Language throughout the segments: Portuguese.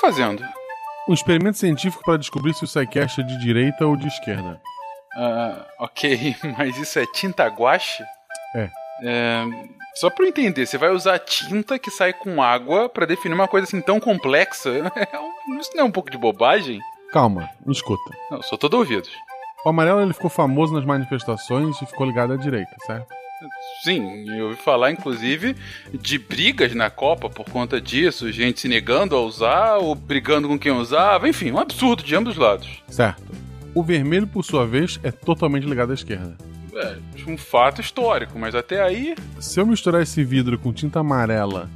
fazendo? Um experimento científico para descobrir se o SciCast é de direita ou de esquerda. Ah, ok, mas isso é tinta guache? É. É, só pra eu entender, você vai usar tinta que sai com água pra definir uma coisa assim tão complexa? Isso não é um pouco de bobagem? Calma, me escuta. Não, sou todo ouvidos. O amarelo ele ficou famoso nas manifestações e ficou ligado à direita, certo? Sim, eu ouvi falar inclusive de brigas na Copa por conta disso, gente se negando a usar ou brigando com quem usava, enfim, um absurdo de ambos os lados. Certo. O vermelho, por sua vez, é totalmente ligado à esquerda. É, um fato histórico, mas até aí. Se eu misturar esse vidro com tinta amarela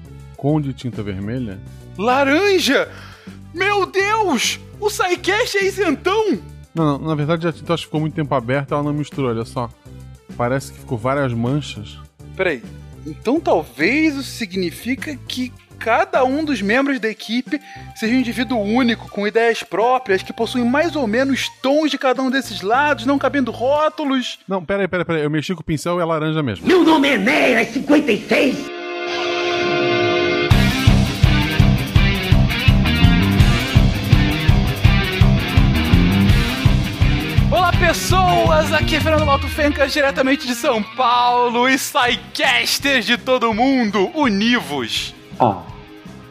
com de tinta vermelha. Laranja! Meu Deus! O SciCast é isentão! Não, não, na verdade a tinta acho que ficou muito tempo aberta, ela não misturou, olha só. Parece que ficou várias manchas. Peraí, então talvez isso significa que cada um dos membros da equipe seja um indivíduo único, com ideias próprias, que possuem mais ou menos tons de cada um desses lados, não cabendo rótulos. Não, peraí, peraí, peraí. Eu mexi com o pincel e é laranja mesmo. Meu nome é Neira, é 56! Pessoas, aqui é Fernando Malto Fencas, diretamente de São Paulo, e SciCasters de todo mundo, univos! Ah,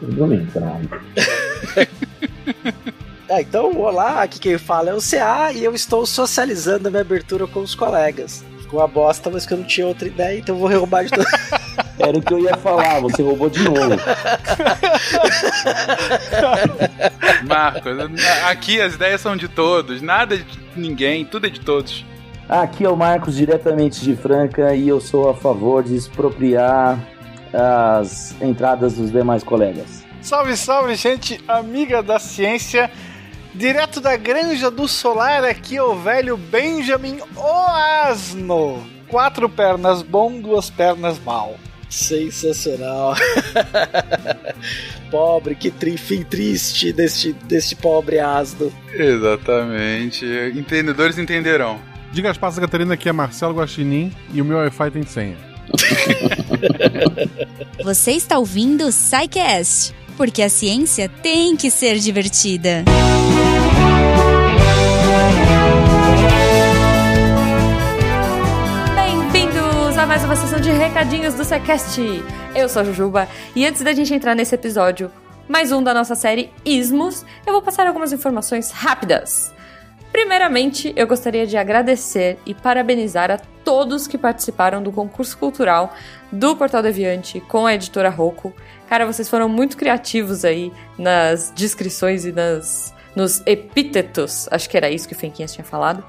me entrar. É, então, olá, aqui quem fala é o CA e eu estou socializando a minha abertura com os colegas. Uma bosta, mas que eu não tinha outra ideia, então eu vou roubar de todo. Era o que eu ia falar, você roubou de novo. Marcos, aqui as ideias são de todos, nada de ninguém, tudo é de todos. Aqui é o Marcos, diretamente de Franca, e eu sou a favor de expropriar as entradas dos demais colegas. Salve, salve, gente amiga da ciência. Direto da Granja do Solar, aqui é o velho Benjamin Oasno. Quatro pernas bom, duas pernas mal. Sensacional. pobre, que tri, fim triste deste, deste pobre asno. Exatamente. Entendedores entenderão. Diga as passas, Catarina, que é Marcelo Guaxinim e o meu Wi-Fi tem senha. Você está ouvindo o SciCast, porque a ciência tem que ser divertida. Bem-vindos a mais uma sessão de recadinhos do SciCast. Eu sou a Jujuba e antes da gente entrar nesse episódio, mais um da nossa série Ismos, eu vou passar algumas informações rápidas. Primeiramente, eu gostaria de agradecer e parabenizar a todos que participaram do concurso cultural do Portal Deviante com a editora Rocco. Cara, vocês foram muito criativos aí nas descrições e nas nos epítetos. Acho que era isso que o Fenquinhas tinha falado.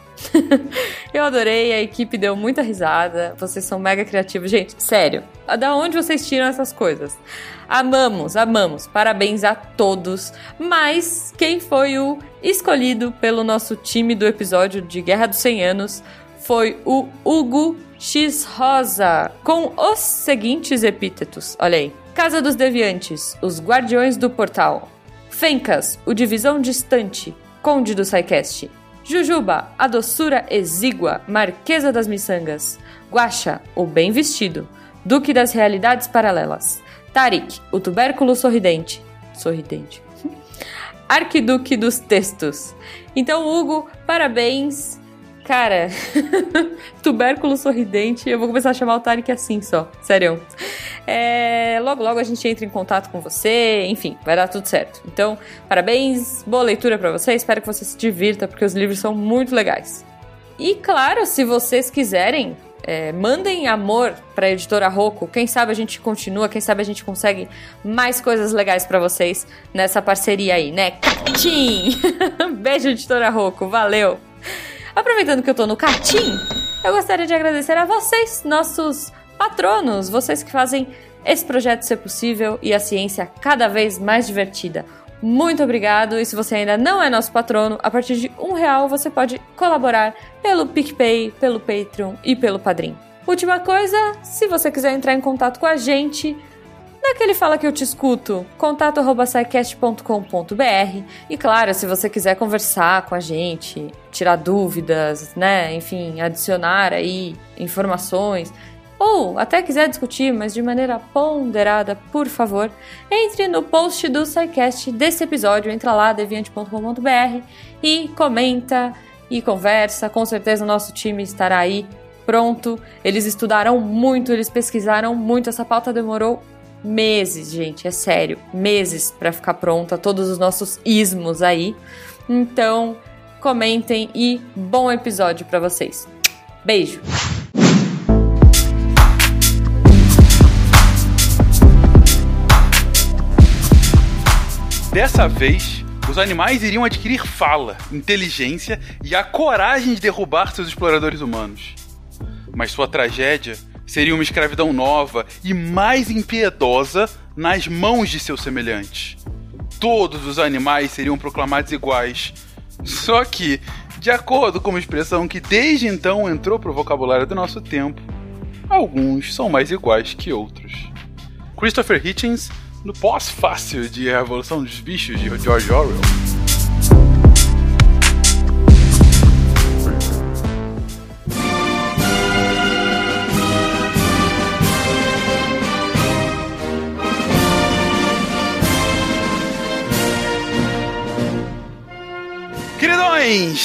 eu adorei, a equipe deu muita risada. Vocês são mega criativos. Gente, sério, da onde vocês tiram essas coisas? Amamos, amamos. Parabéns a todos. Mas quem foi o escolhido pelo nosso time do episódio de Guerra dos 100 Anos foi o Hugo X Rosa, com os seguintes epítetos. Olha aí. Casa dos Deviantes, os Guardiões do Portal. Fencas, o Divisão Distante, Conde do Saicast. Jujuba, a doçura exígua, Marquesa das Miçangas. Guaxa, o bem vestido, Duque das Realidades Paralelas. Tarik, o tubérculo sorridente. Sorridente. Arquiduque dos Textos. Então, Hugo, parabéns. Cara, tubérculo sorridente, eu vou começar a chamar o Tarek assim só, sério. É, logo, logo a gente entra em contato com você, enfim, vai dar tudo certo. Então, parabéns, boa leitura para você, espero que você se divirta, porque os livros são muito legais. E claro, se vocês quiserem, é, mandem amor para a editora Rocco. Quem sabe a gente continua, quem sabe a gente consegue mais coisas legais para vocês nessa parceria aí, né? Catim! Beijo, editora Rocco, valeu! Aproveitando que eu tô no Catim, eu gostaria de agradecer a vocês, nossos patronos, vocês que fazem esse projeto ser possível e a ciência cada vez mais divertida. Muito obrigado! E se você ainda não é nosso patrono, a partir de um real você pode colaborar pelo PicPay, pelo Patreon e pelo Padrim. Última coisa, se você quiser entrar em contato com a gente, naquele Fala Que Eu Te Escuto, contato.sicast.com.br e claro, se você quiser conversar com a gente, tirar dúvidas, né, enfim, adicionar aí informações, ou até quiser discutir, mas de maneira ponderada, por favor, entre no post do SciCast desse episódio, entra lá, deviante.com.br e comenta e conversa. Com certeza o nosso time estará aí pronto. Eles estudaram muito, eles pesquisaram muito. Essa pauta demorou meses, gente, é sério, meses para ficar pronta, todos os nossos ismos aí. Então, comentem e bom episódio para vocês. Beijo. Dessa vez, os animais iriam adquirir fala, inteligência e a coragem de derrubar seus exploradores humanos. Mas sua tragédia seria uma escravidão nova e mais impiedosa nas mãos de seus semelhantes. Todos os animais seriam proclamados iguais. Só que, de acordo com uma expressão que desde então entrou para o vocabulário do nosso tempo, alguns são mais iguais que outros. Christopher Hitchens no pós-fácil de A Revolução dos Bichos de George Orwell.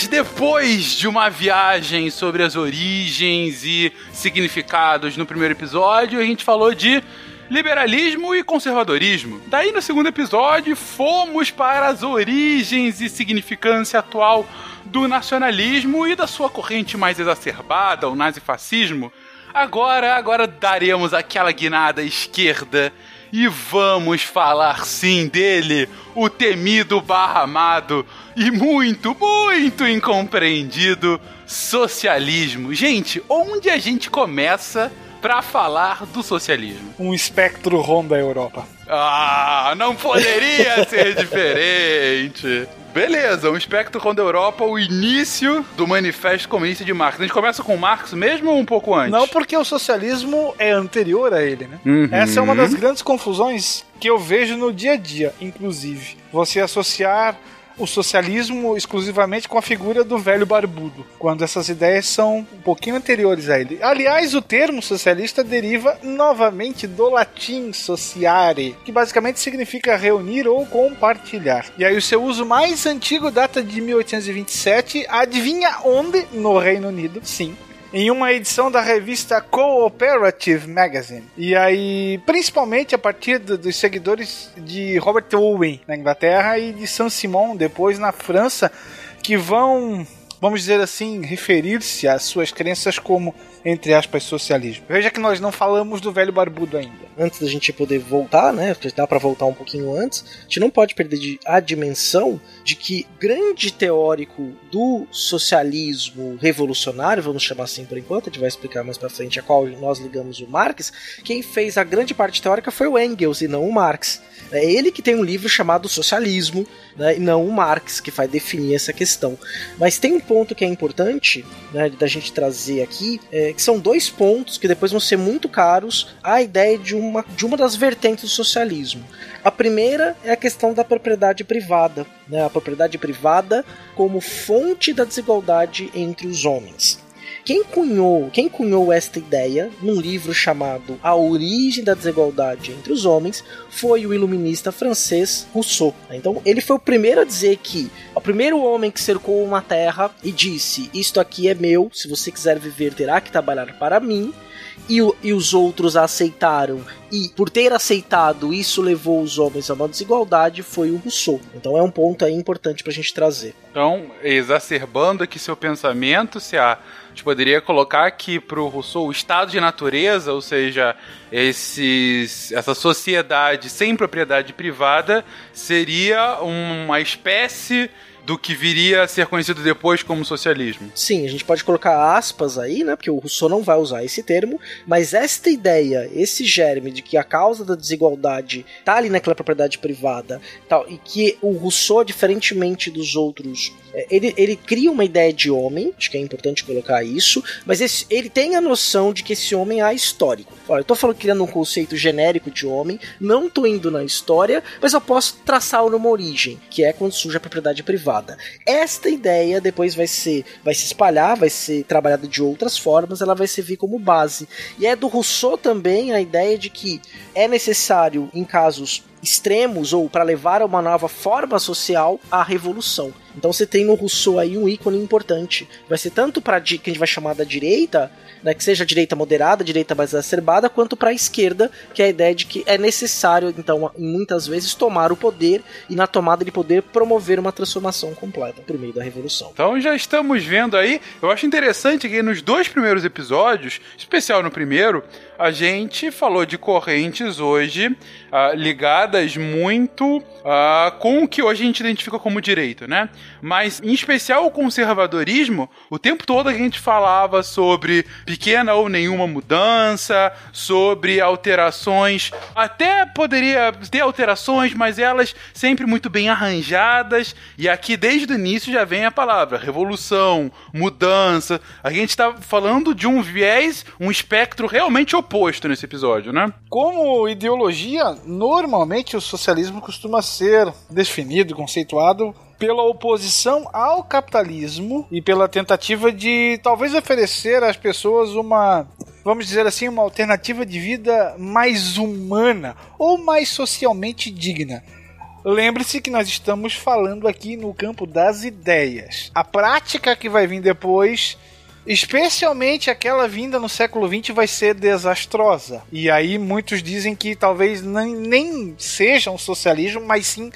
Depois de uma viagem sobre as origens e significados no primeiro episódio, a gente falou de liberalismo e conservadorismo. Daí, no segundo episódio, fomos para as origens e significância atual do nacionalismo e da sua corrente mais exacerbada, o nazifascismo. Agora, agora daremos aquela guinada esquerda e vamos falar sim dele, o temido barra amado e muito, muito incompreendido socialismo. Gente, onde a gente começa para falar do socialismo. Um espectro ronda a Europa. Ah, não poderia ser diferente. Beleza, um espectro ronda a Europa, o início do Manifesto Comunista de Marx. A gente começa com Marx mesmo ou um pouco antes? Não, porque o socialismo é anterior a ele, né? Uhum. Essa é uma das grandes confusões que eu vejo no dia a dia, inclusive. Você associar o socialismo exclusivamente com a figura do velho barbudo, quando essas ideias são um pouquinho anteriores a ele. Aliás, o termo socialista deriva novamente do latim sociare, que basicamente significa reunir ou compartilhar. E aí o seu uso mais antigo data de 1827, adivinha onde? No Reino Unido, sim em uma edição da revista Cooperative Magazine. E aí, principalmente a partir do, dos seguidores de Robert Owen na Inglaterra e de Saint-Simon depois na França, que vão vamos dizer assim, referir-se às suas crenças como, entre aspas, socialismo. Veja que nós não falamos do velho barbudo ainda. Antes da gente poder voltar, né? Dá para voltar um pouquinho antes. A gente não pode perder a dimensão de que grande teórico do socialismo revolucionário, vamos chamar assim por enquanto, a gente vai explicar mais para frente a qual nós ligamos o Marx, quem fez a grande parte teórica foi o Engels e não o Marx. É ele que tem um livro chamado Socialismo, né, e não o Marx, que vai definir essa questão. Mas tem um ponto que é importante né, da gente trazer aqui, é, que são dois pontos que depois vão ser muito caros à ideia de uma, de uma das vertentes do socialismo. A primeira é a questão da propriedade privada, né, a propriedade privada como fonte da desigualdade entre os homens. Quem cunhou, quem cunhou esta ideia num livro chamado A Origem da Desigualdade entre os Homens foi o iluminista francês Rousseau. Então, ele foi o primeiro a dizer que o primeiro homem que cercou uma terra e disse: Isto aqui é meu, se você quiser viver, terá que trabalhar para mim. E, e, os outros aceitaram, e por ter aceitado, isso levou os homens a uma desigualdade, foi o Rousseau. Então é um ponto aí importante para a gente trazer. Então, exacerbando aqui seu pensamento, se a gente poderia colocar aqui para o Rousseau o estado de natureza, ou seja, esses, essa sociedade sem propriedade privada, seria uma espécie do que viria a ser conhecido depois como socialismo. Sim, a gente pode colocar aspas aí, né? Porque o Rousseau não vai usar esse termo, mas esta ideia, esse germe de que a causa da desigualdade tá ali naquela propriedade privada, tal, e que o Rousseau, diferentemente dos outros Ele, ele cria uma ideia de homem, acho que é importante colocar isso, mas esse- ele tem a noção de que esse homem é histórico. Olha, eu tô falando criando um conceito genérico de homem, não tô indo na história, mas eu posso traçar numa origem, que é quando surge a propriedade privada. Esta ideia depois vai ser, vai se espalhar, vai ser trabalhada de outras formas, ela vai servir como base. E é do Rousseau também a ideia de que é necessário, em casos extremos ou para levar a uma nova forma social a revolução. Então você tem no Rousseau aí um ícone importante. Vai ser tanto para que a gente vai chamar da direita, né, que seja a direita moderada, a direita mais exacerbada, quanto para a esquerda, que é a ideia de que é necessário, então, muitas vezes tomar o poder e na tomada de poder promover uma transformação completa por meio da revolução. Então já estamos vendo aí. Eu acho interessante que nos dois primeiros episódios, especial no primeiro, a gente falou de correntes hoje ah, ligadas muito ah, com o que hoje a gente identifica como direito, né? Mas em especial o conservadorismo, o tempo todo a gente falava sobre pequena ou nenhuma mudança, sobre alterações. Até poderia ter alterações, mas elas sempre muito bem arranjadas. E aqui desde o início já vem a palavra revolução, mudança. A gente tá falando de um viés, um espectro realmente oposto nesse episódio, né? Como ideologia, normalmente o socialismo costuma ser definido, conceituado pela oposição ao capitalismo e pela tentativa de talvez oferecer às pessoas uma, vamos dizer assim, uma alternativa de vida mais humana ou mais socialmente digna. Lembre-se que nós estamos falando aqui no campo das ideias. A prática que vai vir depois Especialmente aquela vinda no século XX vai ser desastrosa. E aí muitos dizem que talvez nem, seja um socialismo, mas sim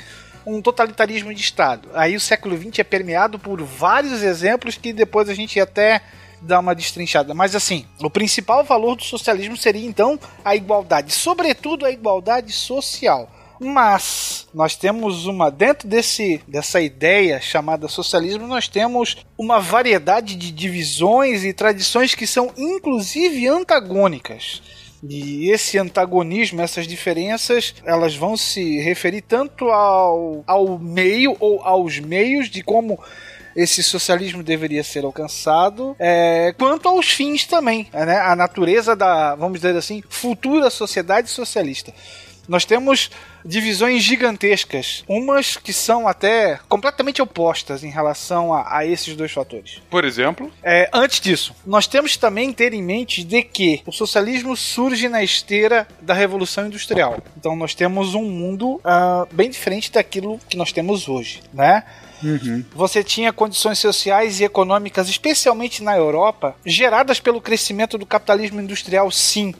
um totalitarismo de Estado. Aí o século XX é permeado por vários exemplos que depois a gente até dar uma destrinchada. Mas assim, o principal valor do socialismo seria então a igualdade, sobretudo a igualdade social. Mas nós temos uma dentro desse dessa ideia chamada socialismo, nós temos uma variedade de divisões e tradições que são inclusive antagônicas. E esse antagonismo, essas diferenças, elas vão se referir tanto ao, ao meio ou aos meios de como esse socialismo deveria ser alcançado, é, quanto aos fins também, né? a natureza da, vamos dizer assim, futura sociedade socialista. Nós temos divisões gigantescas, umas que são até completamente opostas em relação a, a esses dois fatores. Por exemplo, É, antes disso, nós temos que também ter em mente de que o socialismo surge na esteira da Revolução Industrial. Então nós temos um mundo ah, bem diferente daquilo que nós temos hoje, né? Você tinha condições sociais e econômicas, especialmente na Europa, geradas pelo crescimento do capitalismo industrial, sim.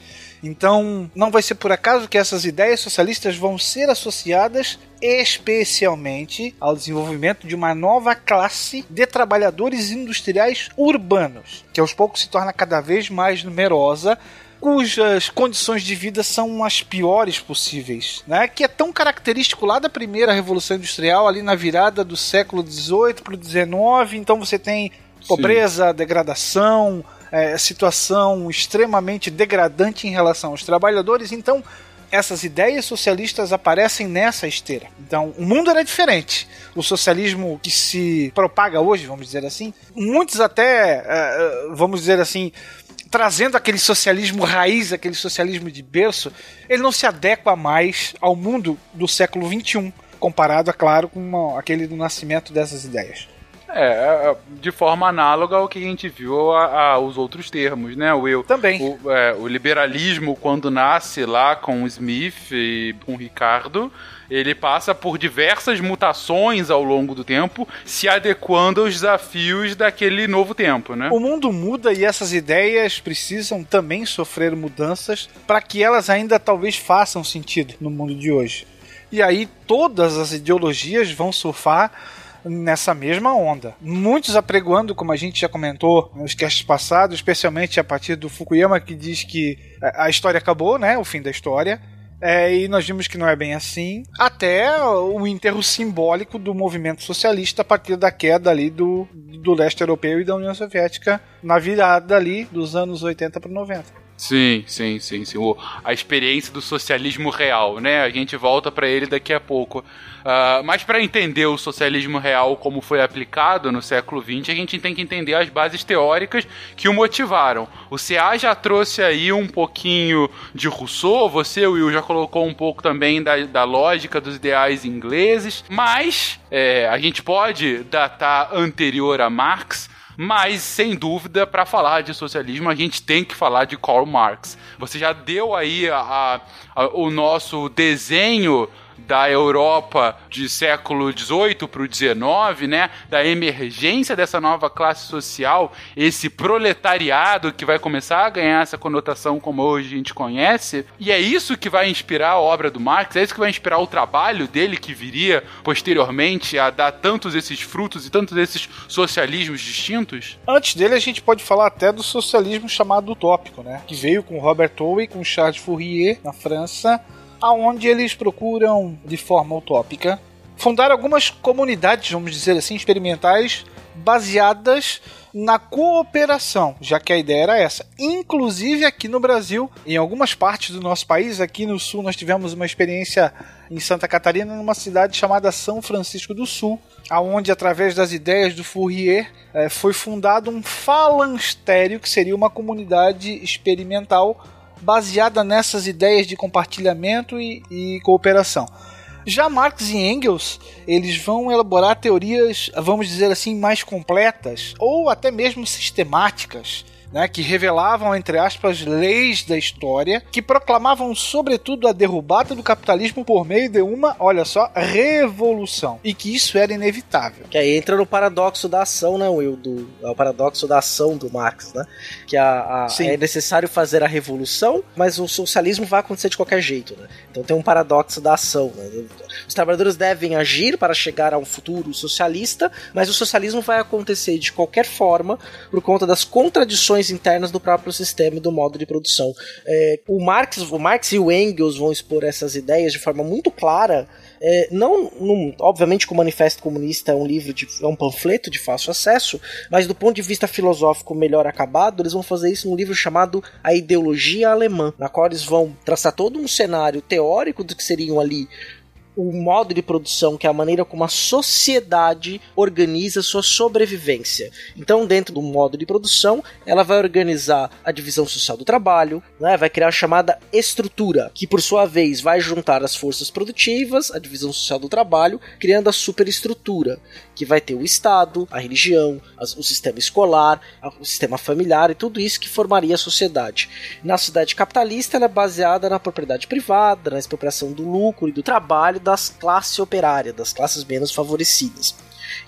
Então, não vai ser por acaso que essas ideias socialistas vão ser associadas especialmente ao desenvolvimento de uma nova classe de trabalhadores industriais urbanos, que aos poucos se torna cada vez mais numerosa, cujas condições de vida são as piores possíveis, né? Que é tão característico lá da primeira revolução industrial, ali na virada do século XVIII para o XIX. Então você tem pobreza, degradação, é, situação extremamente degradante em relação aos trabalhadores. Então essas ideias socialistas aparecem nessa esteira. Então, o mundo era diferente. O socialismo que se propaga hoje, vamos dizer assim, muitos até, eh, vamos dizer assim, trazendo aquele socialismo raiz, aquele socialismo de berço, ele não se adequa mais ao mundo do século XXI, comparado, é claro, com uma- aquele do nascimento dessas ideias. É, é, de forma análoga ao que a gente viu a, a- os outros termos, né, Will? Também. O, é, o liberalismo, quando nasce lá com o Smith e com o Ricardo, ele passa por diversas mutações ao longo do tempo, se adequando aos desafios daquele novo tempo, né? O mundo muda e essas ideias precisam também sofrer mudanças para que elas ainda talvez façam sentido no mundo de hoje. E aí todas as ideologias vão surfar nessa mesma onda. Muitos apregoando, como a gente já comentou nos casts passados, especialmente a partir do Fukuyama que diz que a história acabou, né, o fim da história. É, e nós vimos que não é bem assim, até o enterro simbólico do movimento socialista a partir da queda ali do, do leste europeu e da União Soviética na virada ali dos anos 80 para 90. Sim, sim, sim, sim. O, a experiência do socialismo real, né? A gente volta para ele daqui a pouco. Uh, mas para entender o socialismo real como foi aplicado no século XX, a gente tem que entender as bases teóricas que o motivaram. O CA já trouxe aí um pouquinho de Rousseau, você, Will, já colocou um pouco também da, da lógica dos ideais ingleses, mas é, a gente pode datar anterior a Marx mas, sem dúvida, para falar de socialismo, a gente tem que falar de Karl Marx. Você já deu aí a, a, o nosso desenho da Europa de século XVIII para o XIX, né, da emergência dessa nova classe social, esse proletariado que vai começar a ganhar essa conotação como hoje a gente conhece, e é isso que vai inspirar a obra do Marx, é isso que vai inspirar o trabalho dele que viria posteriormente a dar tantos esses frutos e tantos esses socialismos distintos? Antes dele a gente pode falar até do socialismo chamado utópico, né, que veio com Robert Owen, com Charles Fourier na França, aonde eles procuram, de forma utópica, fundar algumas comunidades, vamos dizer assim, experimentais, baseadas na cooperação, já que a ideia era essa. Inclusive aqui no Brasil, em algumas partes do nosso país, aqui no sul, nós tivemos uma experiência em Santa Catarina, numa cidade chamada São Francisco do Sul, aonde através das ideias do Fourier eh, foi fundado um falanstério, que seria uma comunidade experimental baseada nessas ideias de compartilhamento e, e cooperação. Já Marx e Engels, eles vão elaborar teorias, vamos dizer assim, mais completas ou até mesmo sistemáticas né, que revelavam, entre aspas, leis da história, que proclamavam, sobretudo, a derrubada do capitalismo por meio de uma, olha só, revolução. E que isso era inevitável. Que aí entra no paradoxo da ação, né, Will? Do, é o paradoxo da ação do Marx, né? Que a, a é necessário fazer a revolução, mas o socialismo vai acontecer de qualquer jeito, né? Então tem um paradoxo da ação. Né? Os trabalhadores devem agir para chegar a um futuro socialista, mas o socialismo vai acontecer de qualquer forma por conta das contradições internas do próprio sistema e do modo de produção. É, o, Marx, o Marx e o Engels vão expor essas ideias de forma muito clara é, não, obviamente que o Manifesto Comunista é um livro de, é um panfleto de fácil acesso, mas do ponto de vista filosófico melhor acabado, eles vão fazer isso num livro chamado A Ideologia Alemã, na qual eles vão traçar todo um cenário teórico do que seriam ali o modo de produção, que é a maneira como a sociedade organiza sua sobrevivência. Então, dentro do modo de produção, ela vai organizar a divisão social do trabalho, né, vai criar a chamada estrutura, que por sua vez vai juntar as forças produtivas, a divisão social do trabalho, criando a superestrutura, que vai ter o Estado, a religião, o sistema escolar, o sistema familiar e tudo isso que formaria a sociedade. Na sociedade capitalista, ela é baseada na propriedade privada, na expropriação do lucro e do trabalho das classes operárias, das classes menos favorecidas.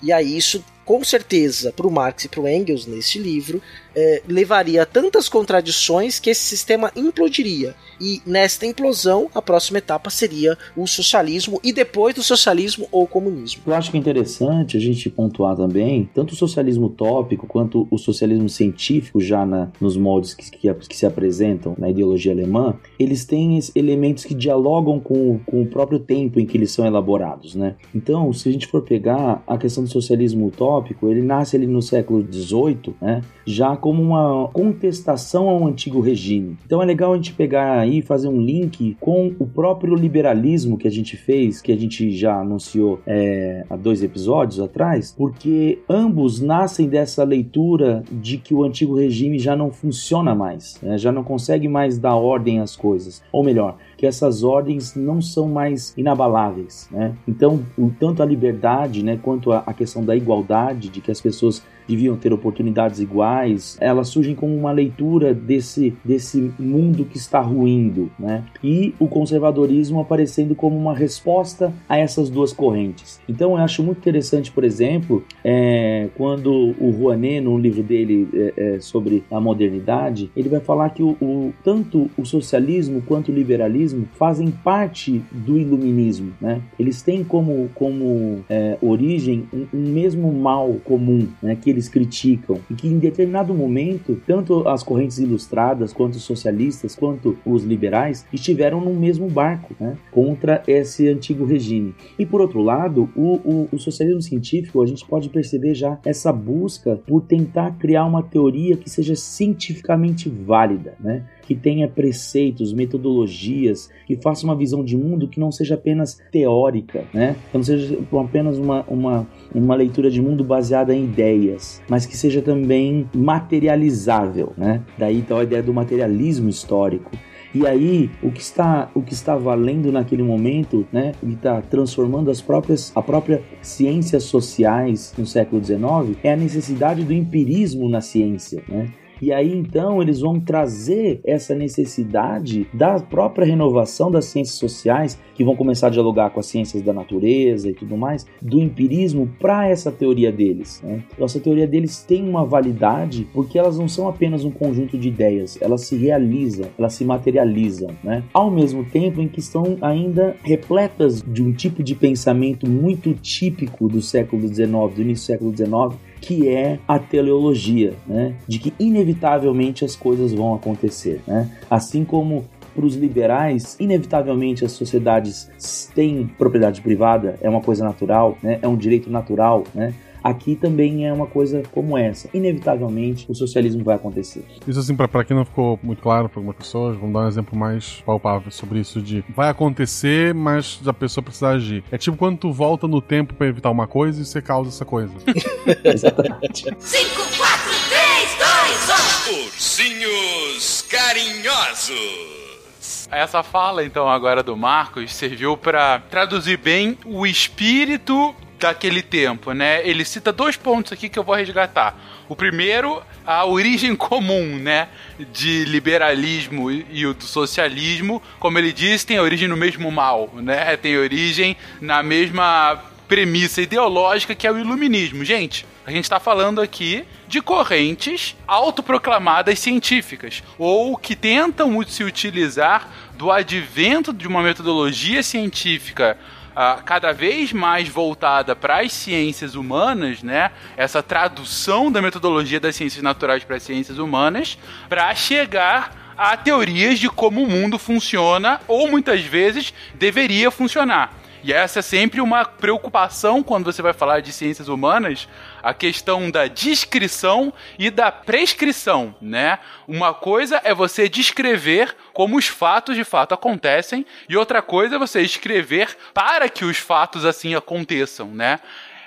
E aí isso com certeza, para o Marx e para o Engels neste livro, é, levaria a tantas contradições que esse sistema implodiria. E nesta implosão, a próxima etapa seria o socialismo e depois do socialismo ou comunismo. Eu acho que é interessante a gente pontuar também, tanto o socialismo utópico quanto o socialismo científico, já na, nos moldes que, que, que, se apresentam na ideologia alemã, eles têm elementos que dialogam com, com o próprio tempo em que eles são elaborados. Né? Então, se a gente for pegar a questão do socialismo utópico, ele nasce ali no século XVIII, né? já como uma contestação ao antigo regime. Então é legal a gente pegar aí e fazer um link com o próprio liberalismo que a gente fez, que a gente já anunciou é, há dois episódios atrás, porque ambos nascem dessa leitura de que o antigo regime já não funciona mais, né? já não consegue mais dar ordem às coisas. Ou melhor, que essas ordens não são mais inabaláveis, né? Então, tanto a liberdade, né, quanto a, questão da igualdade, de que as pessoas deviam ter oportunidades iguais, elas surgem como uma leitura desse, desse mundo que está ruindo, né? E o conservadorismo aparecendo como uma resposta a essas duas correntes. Então eu acho muito interessante, por exemplo, é, quando o Rouanet, no livro dele é, é, sobre a modernidade, ele vai falar que o, o, tanto o socialismo quanto o liberalismo fazem parte do iluminismo, né? Eles têm como, como é, origem um, um mesmo mal comum, né? Que eles criticam e que em determinado momento, tanto as correntes ilustradas, quanto os socialistas, quanto os liberais estiveram no mesmo barco né, contra esse antigo regime. E por outro lado, o, o, o socialismo científico, a gente pode perceber já essa busca por tentar criar uma teoria que seja cientificamente válida, né? Que tenha preceitos, metodologias, que faça uma visão de mundo que não seja apenas teórica, né? que não seja apenas uma, uma, uma leitura de mundo baseada em ideias, mas que seja também materializável. Né? Daí então a ideia do materialismo histórico. E aí, o que está, o que está valendo naquele momento, né, e está transformando as próprias, a própria ciências sociais no século XIX é a necessidade do empirismo na ciência, né? E aí então eles vão trazer essa necessidade da própria renovação das ciências sociais, que vão começar a dialogar com as ciências da natureza e tudo mais, do empirismo para essa teoria deles. Né? Nossa teoria deles tem uma validade porque elas não são apenas um conjunto de ideias, elas se realizam, elas se materializam, né? Ao mesmo tempo em que estão ainda repletas de um tipo de pensamento muito típico do século XIX, do início do século XIX, que é a teleologia, né? De que inevitavelmente as coisas vão acontecer, né? Assim como para os liberais, inevitavelmente as sociedades têm propriedade privada, é uma coisa natural, né? é um direito natural, né? Aqui também é uma coisa como essa. Inevitavelmente, o socialismo vai acontecer. Isso, assim, para quem não ficou muito claro para algumas pessoas, vamos dar um exemplo mais palpável sobre isso de vai acontecer, mas a pessoa precisa agir. É tipo quando tu volta no tempo para evitar uma coisa e você causa essa coisa. Exatamente. 5, 4, 3, 2, 1. Ursinhos carinhosos. Essa fala, então, agora do Marcos serviu para traduzir bem o espírito daquele tempo, né? Ele cita dois pontos aqui que eu vou resgatar. O primeiro, a origem comum, né, de liberalismo e o do socialismo, como ele diz, tem origem no mesmo mal, né? Tem origem na mesma premissa ideológica que é o iluminismo. Gente, a gente está falando aqui de correntes autoproclamadas científicas ou que tentam se utilizar do advento de uma metodologia científica cada vez mais voltada para as ciências humanas, né? Essa tradução da metodologia das ciências naturais para as ciências humanas, para chegar a teorias de como o mundo funciona ou muitas vezes deveria funcionar. E essa é sempre uma preocupação quando você vai falar de ciências humanas, a questão da descrição e da prescrição, né? Uma coisa é você descrever como os fatos de fato acontecem, e outra coisa é você escrever para que os fatos assim aconteçam, né?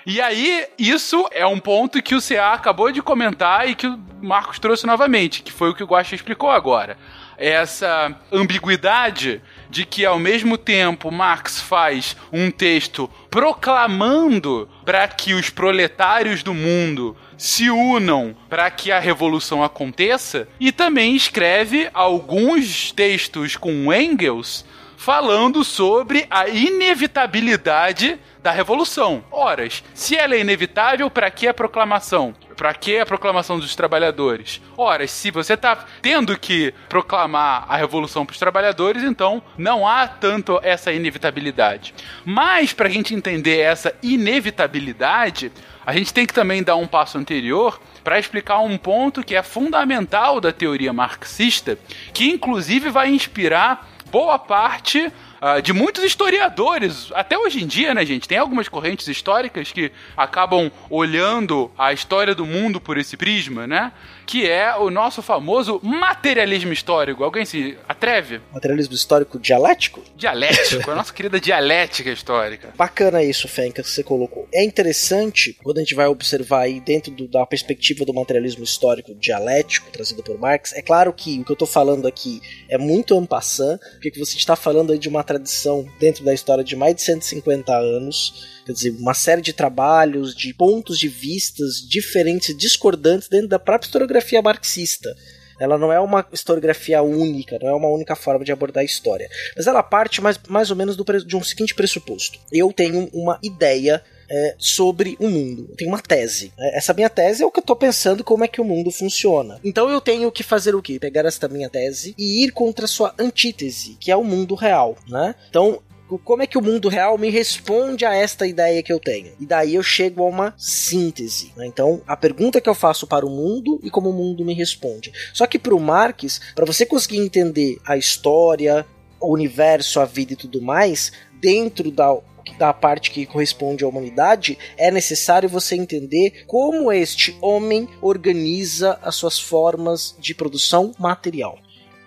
E aí, isso é um ponto que o CA acabou de comentar e que o Marcos trouxe novamente, que foi o que o Guaxa explicou agora. Essa ambiguidade de que ao mesmo tempo Marx faz um texto proclamando para que os proletários do mundo se unam para que a revolução aconteça e também escreve alguns textos com Engels falando sobre a inevitabilidade da revolução. Horas, se ela é inevitável, para que a proclamação? Para que a proclamação dos trabalhadores? Ora, se você está tendo que proclamar a revolução para os trabalhadores, então não há tanto essa inevitabilidade. Mas, para a gente entender essa inevitabilidade, a gente tem que também dar um passo anterior para explicar um ponto que é fundamental da teoria marxista, que inclusive vai inspirar boa parte uh, de muitos historiadores, até hoje em dia, né, gente? Tem algumas correntes históricas que acabam olhando a história do mundo por esse prisma, né? Que é o nosso famoso materialismo histórico. Alguém se atreve? Materialismo histórico dialético? Dialético, a nossa querida dialética histórica. Bacana isso, Fenka, que você colocou. É interessante quando a gente vai observar aí dentro do, da perspectiva do materialismo histórico dialético trazido por Marx. É claro que o que eu estou falando aqui é muito ampassant, porque você está falando aí de uma tradição dentro da história de mais de 150 anos, quer dizer, uma série de trabalhos, de pontos de vistas diferentes e discordantes dentro da própria historiografia marxista. Ela não é uma historiografia única, não é uma única forma de abordar a história. Mas ela parte mais, mais ou menos do, de um seguinte pressuposto. Eu tenho uma ideia é, sobre o mundo. Eu tenho uma tese. Né? Essa minha tese é o que eu estou pensando como é que o mundo funciona. Então eu tenho que fazer o quê? Pegar esta minha tese e ir contra a sua antítese, que é o mundo real, né? Então como é que o mundo real me responde a esta ideia que eu tenho. E daí eu chego a uma síntese. Né? Então, a pergunta que eu faço para o mundo e como o mundo me responde. Só que para o Marx, para você conseguir entender a história, o universo, a vida e tudo mais, dentro da da parte que corresponde à humanidade, é necessário você entender como este homem organiza as suas formas de produção material.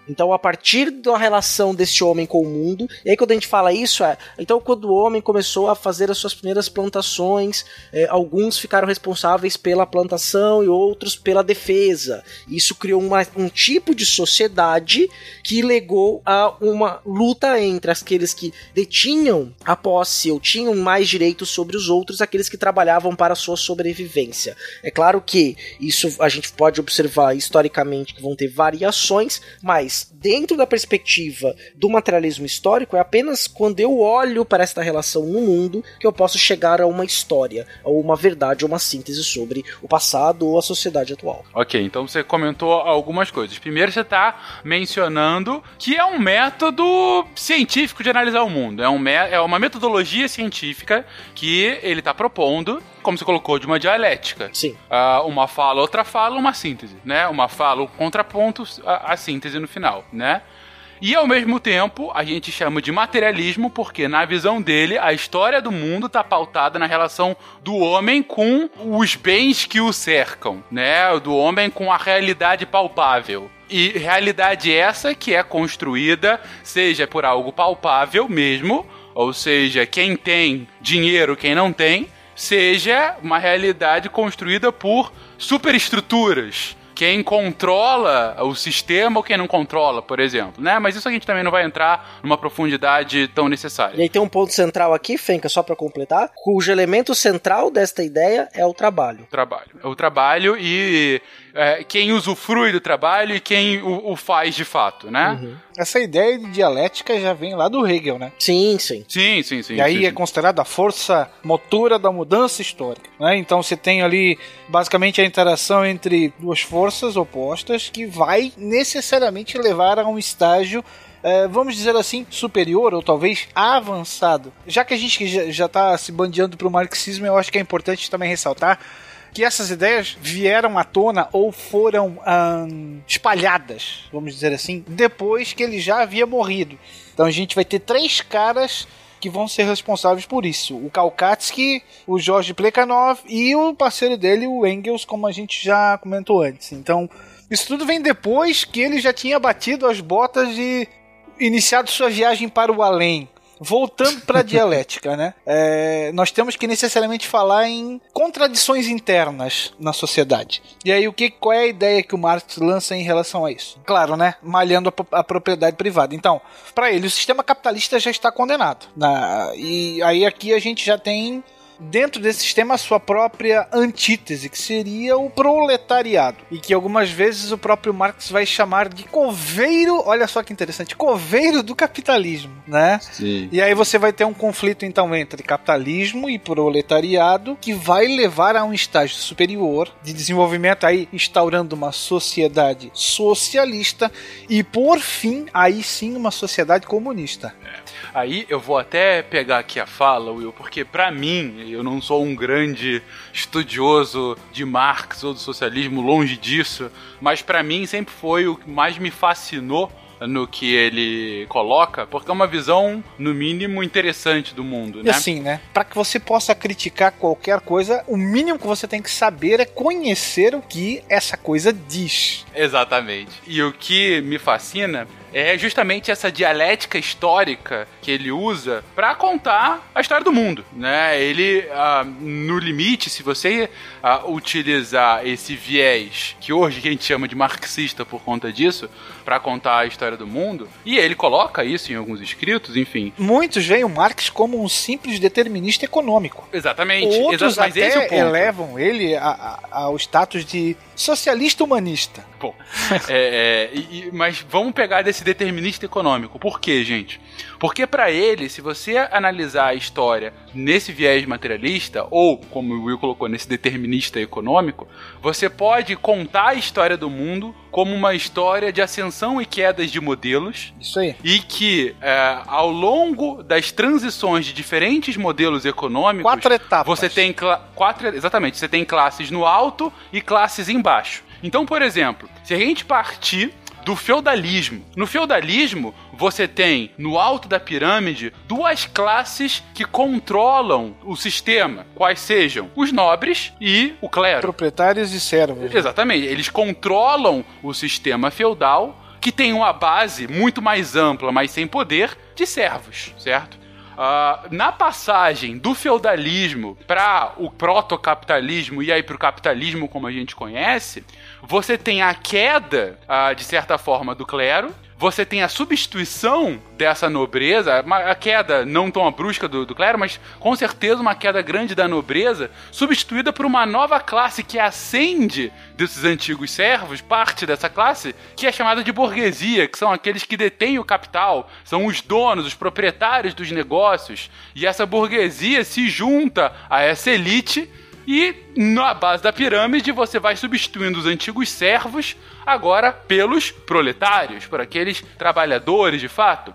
Então, a partir da relação desse homem com o mundo, e aí quando a gente fala isso, é. Então, quando o homem começou a fazer as suas primeiras plantações, é, alguns ficaram responsáveis pela plantação e outros pela defesa. Isso criou uma, um tipo de sociedade que legou a uma luta entre aqueles que detinham a posse ou tinham mais direitos sobre os outros, aqueles que trabalhavam para a sua sobrevivência. É claro que isso a gente pode observar historicamente que vão ter variações, mas mas dentro da perspectiva do materialismo histórico, é apenas quando eu olho para esta relação no mundo que eu posso chegar a uma história, a uma verdade, a uma síntese sobre o passado ou a sociedade atual. Ok, então você comentou algumas coisas. Primeiro, você está mencionando que é um método científico de analisar o mundo. É, um, é uma metodologia científica que ele está propondo como você colocou, de uma dialética. Sim. Uh, uma fala, outra fala, uma síntese, né? Uma fala, um contraponto, a, a síntese no final, né? E ao mesmo tempo, a gente chama de materialismo porque, na visão dele, a história do mundo está pautada na relação do homem com os bens que o cercam, né? Do homem com a realidade palpável. E realidade essa que é construída, seja por algo palpável mesmo, ou seja, quem tem dinheiro, quem não tem, seja uma realidade construída por superestruturas quem controla o sistema ou quem não controla, por exemplo, né? Mas isso a gente também não vai entrar numa profundidade tão necessária. E aí tem um ponto central aqui, Fenka, só para completar, cujo elemento central desta ideia é o trabalho. O trabalho. O trabalho e é, quem usufrui do trabalho e quem o, o faz de fato, né? Uhum. Essa ideia de dialética já vem lá do Hegel, né? Sim, sim. Sim, sim, sim. E aí sim, é considerada a força motora da mudança histórica, né? Então você tem ali basicamente a interação entre duas forças opostas que vai necessariamente levar a um estágio é, vamos dizer assim, superior ou talvez avançado. Já que a gente já está se bandeando para o marxismo, eu acho que é importante também ressaltar que essas ideias vieram à tona ou foram espalhadas, vamos dizer assim, depois que ele já havia morrido. Então a gente vai ter três caras que vão ser responsáveis por isso: o Kalkatsky, o Jorge Plekhanov e o parceiro dele, o Engels, como a gente já comentou antes. Então, isso tudo vem depois que ele já tinha batido as botas e iniciado sua viagem para o além voltando para a dialética, né? É, nós temos que necessariamente falar em contradições internas na sociedade. E aí o que qual é a ideia que o Marx lança em relação a isso? Claro, né? Malhando a, a propriedade privada. Então, para ele o sistema capitalista já está condenado. Na, e aí aqui a gente já tem dentro desse sistema a sua própria antítese, que seria o proletariado. E que algumas vezes o próprio Marx vai chamar de coveiro, olha só que interessante, coveiro do capitalismo, né? Sim. E aí você vai ter um conflito então entre capitalismo e proletariado que vai levar a um estágio superior de desenvolvimento aí instaurando uma sociedade socialista e por fim aí sim uma sociedade comunista. É. Aí eu vou até pegar aqui a fala, Will, porque para mim, eu não sou um grande estudioso de Marx ou do socialismo, longe disso, mas para mim sempre foi o que mais me fascinou no que ele coloca, porque é uma visão, no mínimo, interessante do mundo, né? Assim, né? Para que você possa criticar qualquer coisa, o mínimo que você tem que saber é conhecer o que essa coisa diz. Exatamente. E o que me fascina é justamente essa dialética histórica que ele usa para contar a história do mundo, né? Ele, ah, no limite, se você ah, utilizar esse viés que hoje a gente chama de marxista por conta disso, para contar a história do mundo, e ele coloca isso em alguns escritos, enfim. Muitos veem o Marx como um simples determinista econômico. Exatamente. Outros Exato, mas até é elevam ele a- a- ao status de socialista humanista. Bom, é, é, e- mas vamos pegar desse determinista econômico. Por quê, gente? Porque para ele, se você analisar a história nesse viés materialista, ou como o Will colocou, nesse determinista econômico, você pode contar a história do mundo como uma história de ascensão e quedas de modelos. Isso aí. E que é, ao longo das transições de diferentes modelos econômicos, Quatro etapas. você tem quatro, exatamente, você tem classes no alto e classes embaixo. Então, por exemplo, se a gente partir do feudalismo. No feudalismo, você tem no alto da pirâmide duas classes que controlam o sistema, quais sejam os nobres e o clero. Proprietários e servos. Exatamente, eles controlam o sistema feudal que tem uma base muito mais ampla, mas sem poder, de servos, certo? Ah, na passagem do feudalismo para o protocapitalismo e aí para o capitalismo como a gente conhece, você tem a queda, ah, de certa forma, do clero, você tem a substituição dessa nobreza, a queda não tão brusca do, do clero, mas com certeza uma queda grande da nobreza, substituída por uma nova classe que ascende desses antigos servos, parte dessa classe, que é chamada de burguesia, que são aqueles que detêm o capital, são os donos, os proprietários dos negócios. E essa burguesia se junta a essa elite e na base da pirâmide você vai substituindo os antigos servos agora pelos proletários, por aqueles trabalhadores de fato.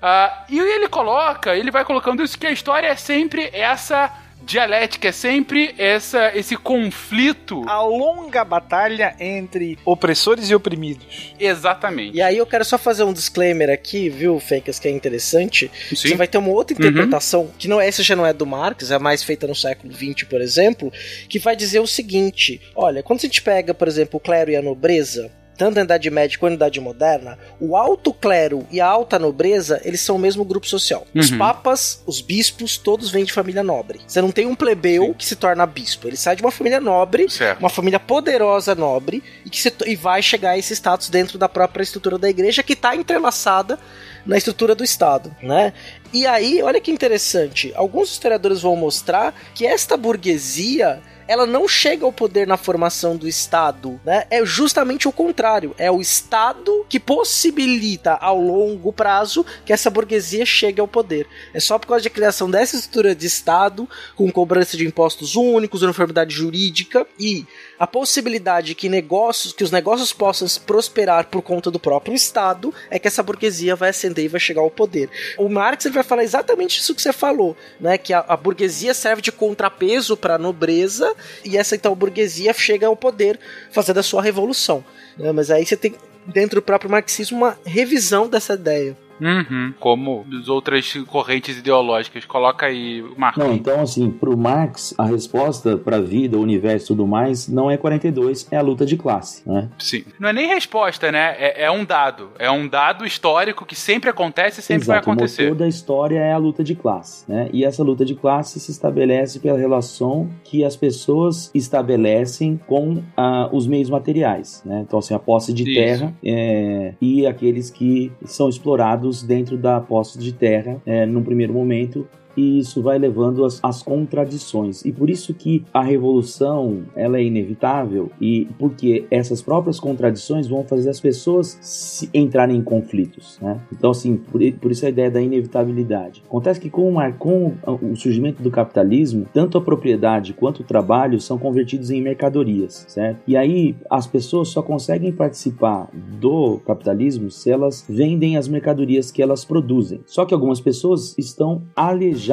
Ah, e ele coloca, ele vai colocando isso que a história é sempre essa dialética, é sempre essa, esse conflito. A longa batalha entre opressores e oprimidos. Exatamente. E aí eu quero só fazer um disclaimer aqui, viu, Fencas, que é interessante. Sim. Você vai ter uma outra interpretação, que não essa já não é do Marx, é mais feita no século XX, por exemplo, que vai dizer o seguinte: olha, quando a gente pega, por exemplo, o clero e a nobreza, tanto na Idade Média quanto na Idade Moderna, o alto clero e a alta nobreza, eles são o mesmo grupo social. Os Uhum. papas, os bispos, todos vêm de família nobre. Você não tem um plebeu que se torna bispo, ele sai de uma família nobre, Certo. uma família poderosa nobre e que se, e vai chegar a esse status dentro da própria estrutura da igreja que está entrelaçada na estrutura do Estado, né? E aí, olha que interessante, alguns historiadores vão mostrar que esta burguesia ela não chega ao poder na formação do Estado, né? É justamente o contrário. É o Estado que possibilita ao longo prazo que essa burguesia chegue ao poder. É só por causa da criação dessa estrutura de Estado, com cobrança de impostos únicos, uniformidade jurídica e a possibilidade que negócios, que os negócios possam prosperar por conta do próprio Estado, é que essa burguesia vai ascender e vai chegar ao poder. O Marx ele vai falar exatamente isso que você falou, né? Que a, a burguesia serve de contrapeso para a nobreza e essa então burguesia chega ao poder fazendo a sua revolução. né? Mas aí você tem dentro do próprio marxismo uma revisão dessa ideia. Uhum. Como as outras correntes ideológicas. Coloca aí, Marcos. Não, então assim, pro Marx, a resposta pra vida, o universo e tudo mais não é 42, é a luta de classe, né? Sim. Não é nem resposta, né? É, é um dado. É um dado histórico que sempre acontece e sempre vai Exato, acontecer. o motor da história é a luta de classe, né? E essa luta de classe se estabelece pela relação que as pessoas estabelecem com ah, os meios materiais, né? Então, assim, a posse de Isso. terra é, e aqueles que são explorados dentro da posse de terra é, num primeiro momento e isso vai levando às, contradições. E por isso que a revolução ela é inevitável e porque essas próprias contradições vão fazer as pessoas entrarem em conflitos. Né? Então, assim, por, por isso a ideia da inevitabilidade. Acontece que com o, mar- com o surgimento do capitalismo, tanto a propriedade quanto o trabalho são convertidos em mercadorias, certo? E aí as pessoas só conseguem participar do capitalismo se elas vendem as mercadorias que elas produzem. Só que algumas pessoas estão alejadas,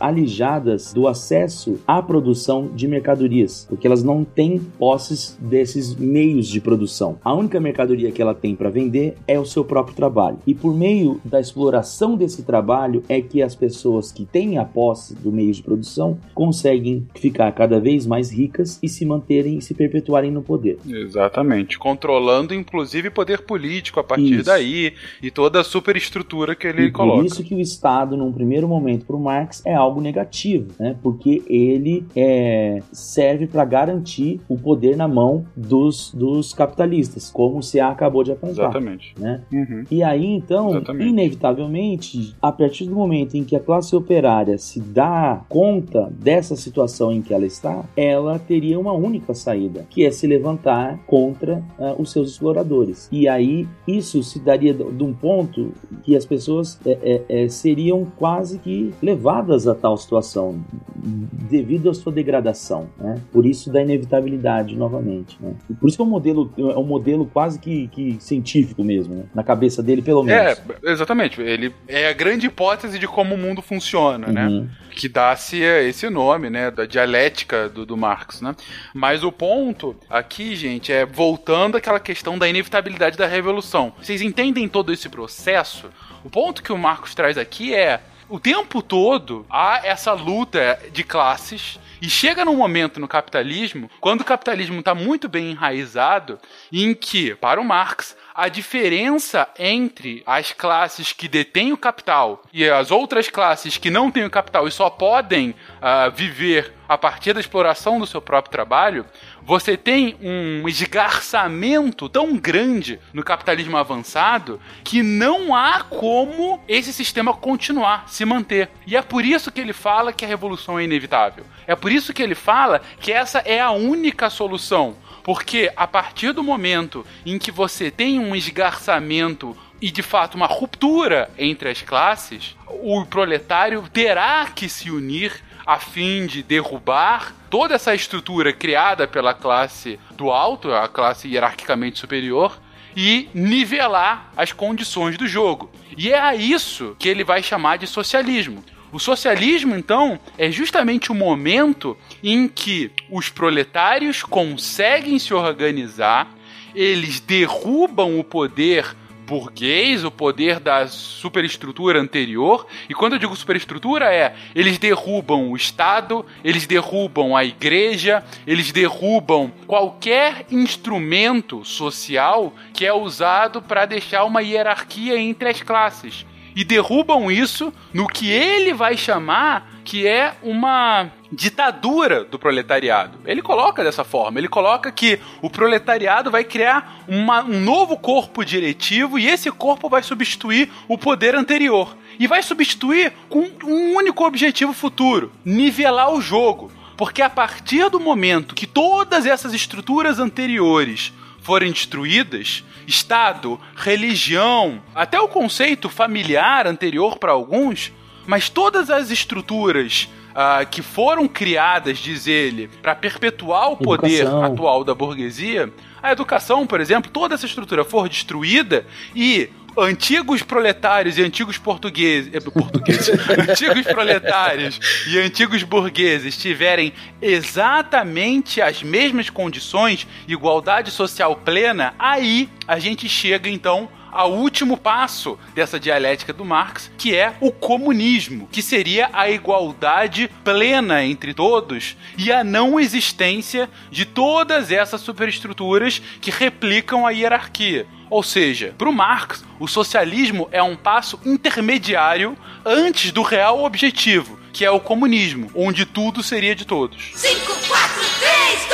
alijadas do acesso à produção de mercadorias, porque elas não têm posses desses meios de produção. A única mercadoria que ela tem para vender é o seu próprio trabalho. E por meio da exploração desse trabalho é que as pessoas que têm a posse do meio de produção conseguem ficar cada vez mais ricas e se manterem e se perpetuarem no poder. Exatamente. Controlando, inclusive, poder político a partir Isso. daí e toda a superestrutura que ele e coloca. por isso que o Estado, num primeiro momento, para o Marx é algo negativo, né? Porque ele é, serve para garantir o poder na mão dos, dos capitalistas, como o CA acabou de apontar. Exatamente. Né? Uhum. E aí, então, Exatamente. inevitavelmente, a partir do momento em que a classe operária se dá conta dessa situação em que ela está, ela teria uma única saída, que é se levantar contra ah, os seus exploradores. E aí, isso se daria de de um ponto que as pessoas é, é, é, seriam quase que levadas a tal situação, devido à sua degradação. Né? Por isso da inevitabilidade, novamente. Né? Por isso que é um modelo, é um modelo quase que, que científico mesmo, né? na cabeça dele, pelo menos. É, exatamente. Ele é a grande hipótese de como o mundo funciona, né? Uhum. Que dá-se esse nome, né? Da dialética do, do Marx, né? Mas o ponto aqui, gente, é voltando àquela questão da inevitabilidade da revolução. Vocês entendem todo esse processo? O ponto que o Marcos traz aqui é o tempo todo há essa luta de classes e chega num momento no capitalismo, quando o capitalismo está muito bem enraizado, em que, para o Marx, a diferença entre as classes que detêm o capital e as outras classes que não têm o capital e só podem ah, viver a partir da exploração do seu próprio trabalho, você tem um esgarçamento tão grande no capitalismo avançado que não há como esse sistema continuar, se manter. E é por isso que ele fala que a revolução é inevitável. É por isso que ele fala que essa é a única solução. Porque a partir do momento em que você tem um esgarçamento e de fato uma ruptura entre as classes, o proletário terá que se unir a fim de derrubar toda essa estrutura criada pela classe do alto, a classe hierarquicamente superior, e nivelar as condições do jogo. E é a isso que ele vai chamar de socialismo. O socialismo, então, é justamente o momento em que os proletários conseguem se organizar, eles derrubam o poder burguês, o poder da superestrutura anterior. E quando eu digo superestrutura é, eles derrubam o Estado, eles derrubam a igreja, eles derrubam qualquer instrumento social que é usado para deixar uma hierarquia entre as classes. E derrubam isso no que ele vai chamar que é uma ditadura do proletariado. Ele coloca dessa forma, ele coloca que o proletariado vai criar uma, um novo corpo diretivo e esse corpo vai substituir o poder anterior. E vai substituir com um único objetivo futuro: nivelar o jogo. Porque a partir do momento que todas essas estruturas anteriores forem destruídas, Estado, religião, até o conceito familiar anterior para alguns, mas todas as estruturas ah, que foram criadas, diz ele, para perpetuar o poder Educação. atual da burguesia, a educação, por exemplo, toda essa estrutura for destruída e antigos proletários e antigos portugueses, eh, portugueses antigos proletários e antigos burgueses tiverem exatamente as mesmas condições, igualdade social plena, aí a gente chega então ao último passo dessa dialética do Marx, que é o comunismo, que seria a igualdade plena entre todos e a não existência de todas essas superestruturas que replicam a hierarquia. Ou seja, para o Marx, o socialismo é um passo intermediário antes do real objetivo, que é o comunismo, onde tudo seria de todos. 5, 4, 3,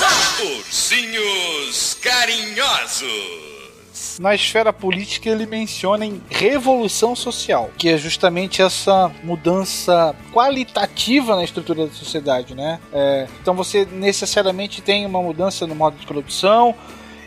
2, 1. Ursinhos carinhosos. Na esfera política, ele menciona em revolução social, que é justamente essa mudança qualitativa na estrutura da sociedade, né? É, então você necessariamente tem uma mudança no modo de produção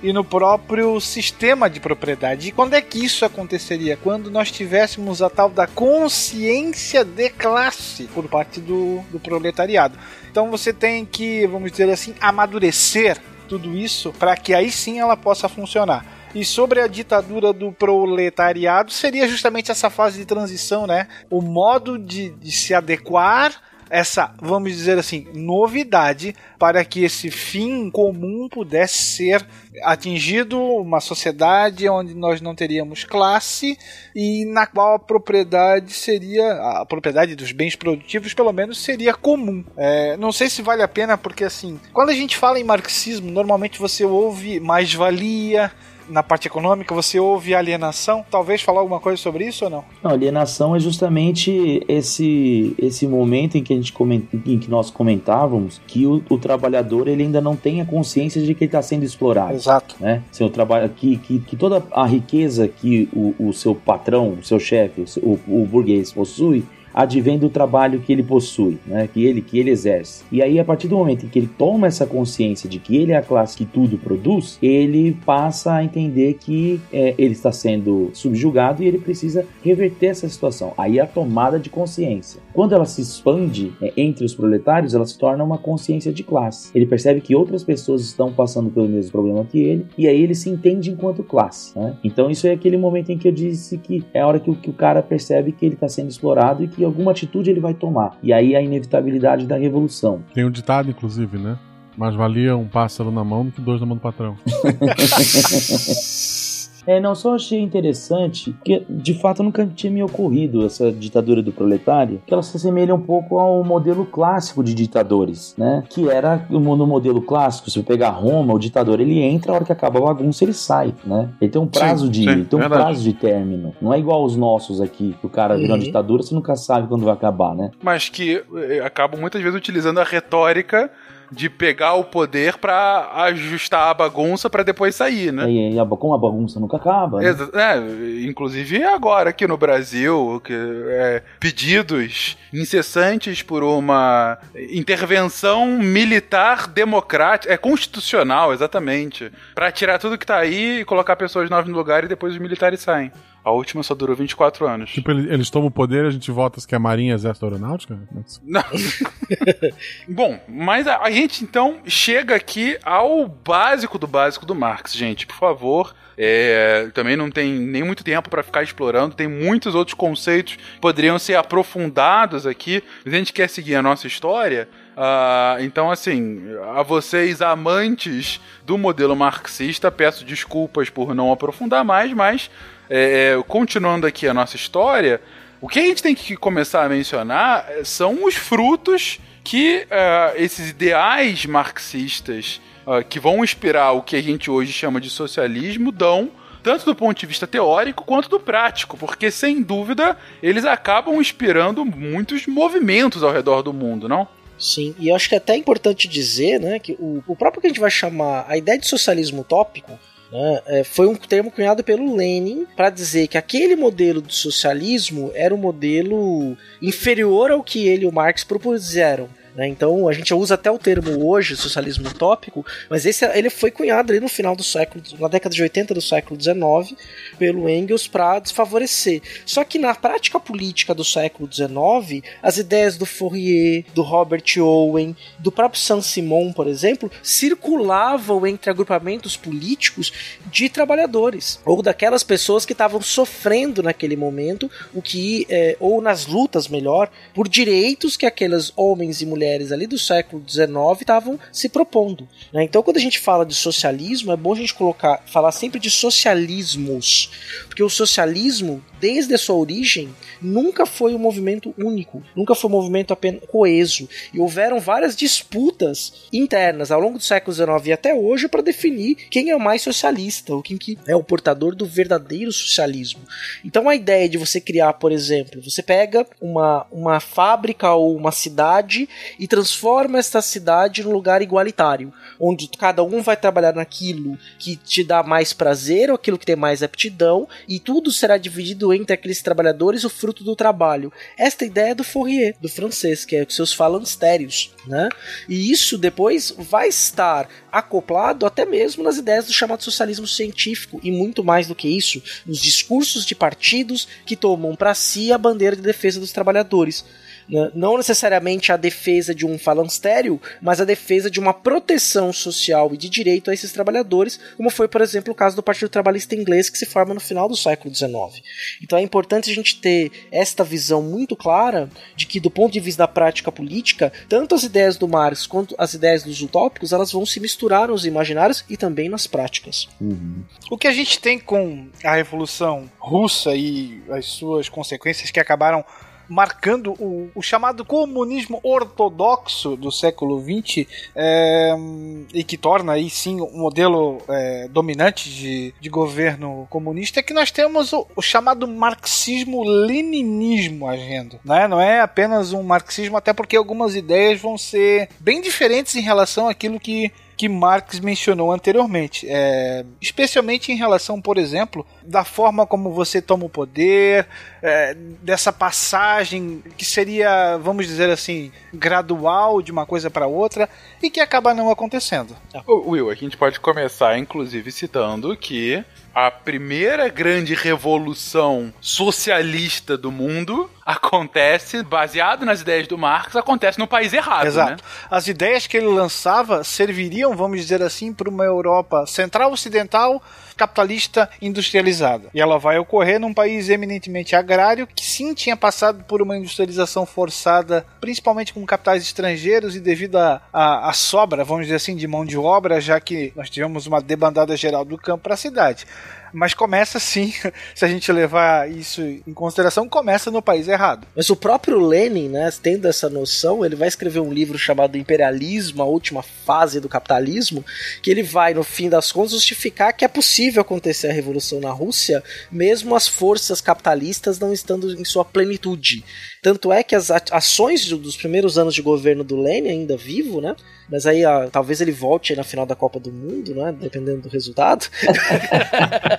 e no próprio sistema de propriedade. E quando é que isso aconteceria? Quando nós tivéssemos a tal da consciência de classe por parte do, do proletariado. Então você tem que, vamos dizer assim, amadurecer tudo isso para que aí sim ela possa funcionar. E sobre a ditadura do proletariado, seria justamente essa fase de transição, né? O modo de, de se adequar essa, vamos dizer assim, novidade para que esse fim comum pudesse ser atingido, uma sociedade onde nós não teríamos classe e na qual a propriedade seria, a propriedade dos bens produtivos pelo menos seria comum. É, não sei se vale a pena porque assim, quando a gente fala em marxismo, normalmente você ouve mais-valia, na parte econômica, você ouve alienação. Talvez falar alguma coisa sobre isso ou não? Não, alienação é justamente esse esse momento em que a gente coment, em que nós comentávamos que o, o trabalhador ele ainda não tem a consciência de que ele está sendo explorado. Exato. Né? Seu trabalho que, que, que toda a riqueza que o, o seu patrão, o seu chefe, o, o burguês possui advém do trabalho que ele possui, né? que, ele, que ele exerce. E aí, a partir do momento em que ele toma essa consciência de que ele é a classe que tudo produz, ele passa a entender que é, ele está sendo subjugado e ele precisa reverter essa situação. Aí a tomada de consciência. Quando ela se expande é, entre os proletários, ela se torna uma consciência de classe. Ele percebe que outras pessoas estão passando pelo mesmo problema que ele, e aí ele se entende enquanto classe. Né? Então, isso é aquele momento em que eu disse que é a hora que o, que o cara percebe que ele está sendo explorado e que alguma atitude ele vai tomar. E aí a inevitabilidade da revolução. Tem um ditado, inclusive, né? Mais valia um pássaro na mão do que dois na mão do patrão. É, não, só achei interessante, que de fato nunca tinha me ocorrido essa ditadura do proletário, que ela se assemelha um pouco ao modelo clássico de ditadores, né? Que era no modelo clássico, se você pegar Roma, o ditador ele entra, a hora que acaba a bagunça ele sai, né? Ele tem um prazo Sim, de sim, tem um verdade. prazo de término. Não é igual aos nossos aqui, que o cara vira uma Uhum. ditadura, você nunca sabe quando vai acabar, né? Mas que eh, acabam muitas vezes utilizando a retórica de pegar o poder pra ajustar a bagunça pra depois sair, né? E, e a, como a bagunça nunca acaba, né? É, inclusive agora aqui no Brasil, que, é, pedidos incessantes por uma intervenção militar democrática, é constitucional, exatamente, Pra tirar tudo que tá aí e colocar pessoas novas no lugar e depois os militares saem. A última só durou 24 anos. Tipo, ele- eles tomam o poder e a gente vota se que é Marinha, Exército Aeronáutica? Não. Bom, mas a, a gente então chega aqui ao básico do básico do Marx, gente, por favor. É, também não tem nem muito tempo para ficar explorando, tem muitos outros conceitos que poderiam ser aprofundados aqui, mas a gente quer seguir a nossa história. Ah, então, assim, a vocês amantes do modelo marxista, peço desculpas por não aprofundar mais, mas é, é, continuando aqui a nossa história, o que a gente tem que começar a mencionar eh, são os frutos que eh, esses ideais marxistas ah, que vão inspirar o que a gente hoje chama de socialismo dão, tanto do ponto de vista teórico quanto do prático, porque sem dúvida eles acabam inspirando muitos movimentos ao redor do mundo, não? Sim, e eu acho que é até importante dizer né, que o, o próprio que a gente vai chamar a ideia de socialismo utópico né, é, foi um termo cunhado pelo Lenin para dizer que aquele modelo de socialismo era um modelo inferior ao que ele e o Marx propuseram. Né. Então a gente usa até o termo hoje, socialismo utópico, mas esse ele foi cunhado ali no final do século, na década de 80 do século XIX, pelo Engels para desfavorecer. Só que na prática política do século XIX, as ideias do Fourier, do Robert Owen, do próprio Saint-Simon, por exemplo, circulavam entre agrupamentos políticos de trabalhadores ou daquelas pessoas que estavam sofrendo naquele momento, o que é, ou nas lutas melhor por direitos que aqueles homens e mulheres ali do século XIX estavam se propondo. né? Então, quando a gente fala de socialismo, é bom a gente colocar, falar sempre de socialismos, porque o socialismo, desde a sua origem, nunca foi um movimento único, nunca foi um movimento apenas coeso. E houveram várias disputas internas ao longo do século XIX e até hoje para definir quem é o mais socialista, ou quem que é o portador do verdadeiro socialismo. Então a ideia de você criar, por exemplo, você pega uma, uma fábrica ou uma cidade e transforma essa cidade num lugar igualitário, onde cada um vai trabalhar naquilo que te dá mais prazer ou aquilo que tem mais aptidão, e tudo será dividido entre aqueles trabalhadores o fruto do trabalho. Esta ideia é do Fourier, do francês, que é os seus falancérios, né? E isso depois vai estar acoplado até mesmo nas ideias do chamado socialismo científico e muito mais do que isso, nos discursos de partidos que tomam para si a bandeira de defesa dos trabalhadores né? não necessariamente a defesa de um falanstério, mas a defesa de uma proteção social e de direito a esses trabalhadores, como foi, por exemplo, o caso do Partido Trabalhista Inglês, que se forma no final do século XIX. Então é importante a gente ter esta visão muito clara de que, do ponto de vista da prática política, tanto as ideias do Marx quanto as ideias dos utópicos, elas vão se misturar nos imaginários e também nas práticas. Uhum. O que a gente tem com a Revolução Russa e as suas consequências que acabaram marcando o, o chamado comunismo ortodoxo do século XX é, e que torna aí sim um modelo é, dominante de, de governo comunista, é que nós temos o, o chamado marxismo-leninismo agindo. Né? Não é apenas um marxismo, até porque algumas ideias vão ser bem diferentes em relação àquilo que que Marx mencionou anteriormente, é, especialmente em relação, por exemplo, da forma como você toma o poder, é, dessa passagem que seria, vamos dizer assim, gradual de uma coisa para outra e que acaba não acontecendo. Will, a gente pode começar, inclusive, citando que a primeira grande revolução socialista do mundo acontece, baseado nas ideias do Marx, acontece no país errado. Exato. Né? As ideias que ele lançava serviriam, vamos dizer assim, para uma Europa central ocidental capitalista industrializada. E ela vai ocorrer num país eminentemente agrário que sim tinha passado por uma industrialização forçada, principalmente com capitais estrangeiros e devido à sobra, vamos dizer assim, de mão de obra, já que nós tivemos uma debandada geral do campo para a cidade. Mas começa sim, se a gente levar isso em consideração, começa no país errado. Mas o próprio Lenin, né, tendo essa noção, ele vai escrever um livro chamado Imperialismo, a última fase do capitalismo, que ele vai, no fim das contas, justificar que é possível acontecer a revolução na Rússia, mesmo as forças capitalistas não estando em sua plenitude. Tanto é que as ações dos primeiros anos de governo do Lenin, ainda vivo, né? Mas aí ah, talvez ele volte na final da Copa do Mundo, né? Dependendo do resultado.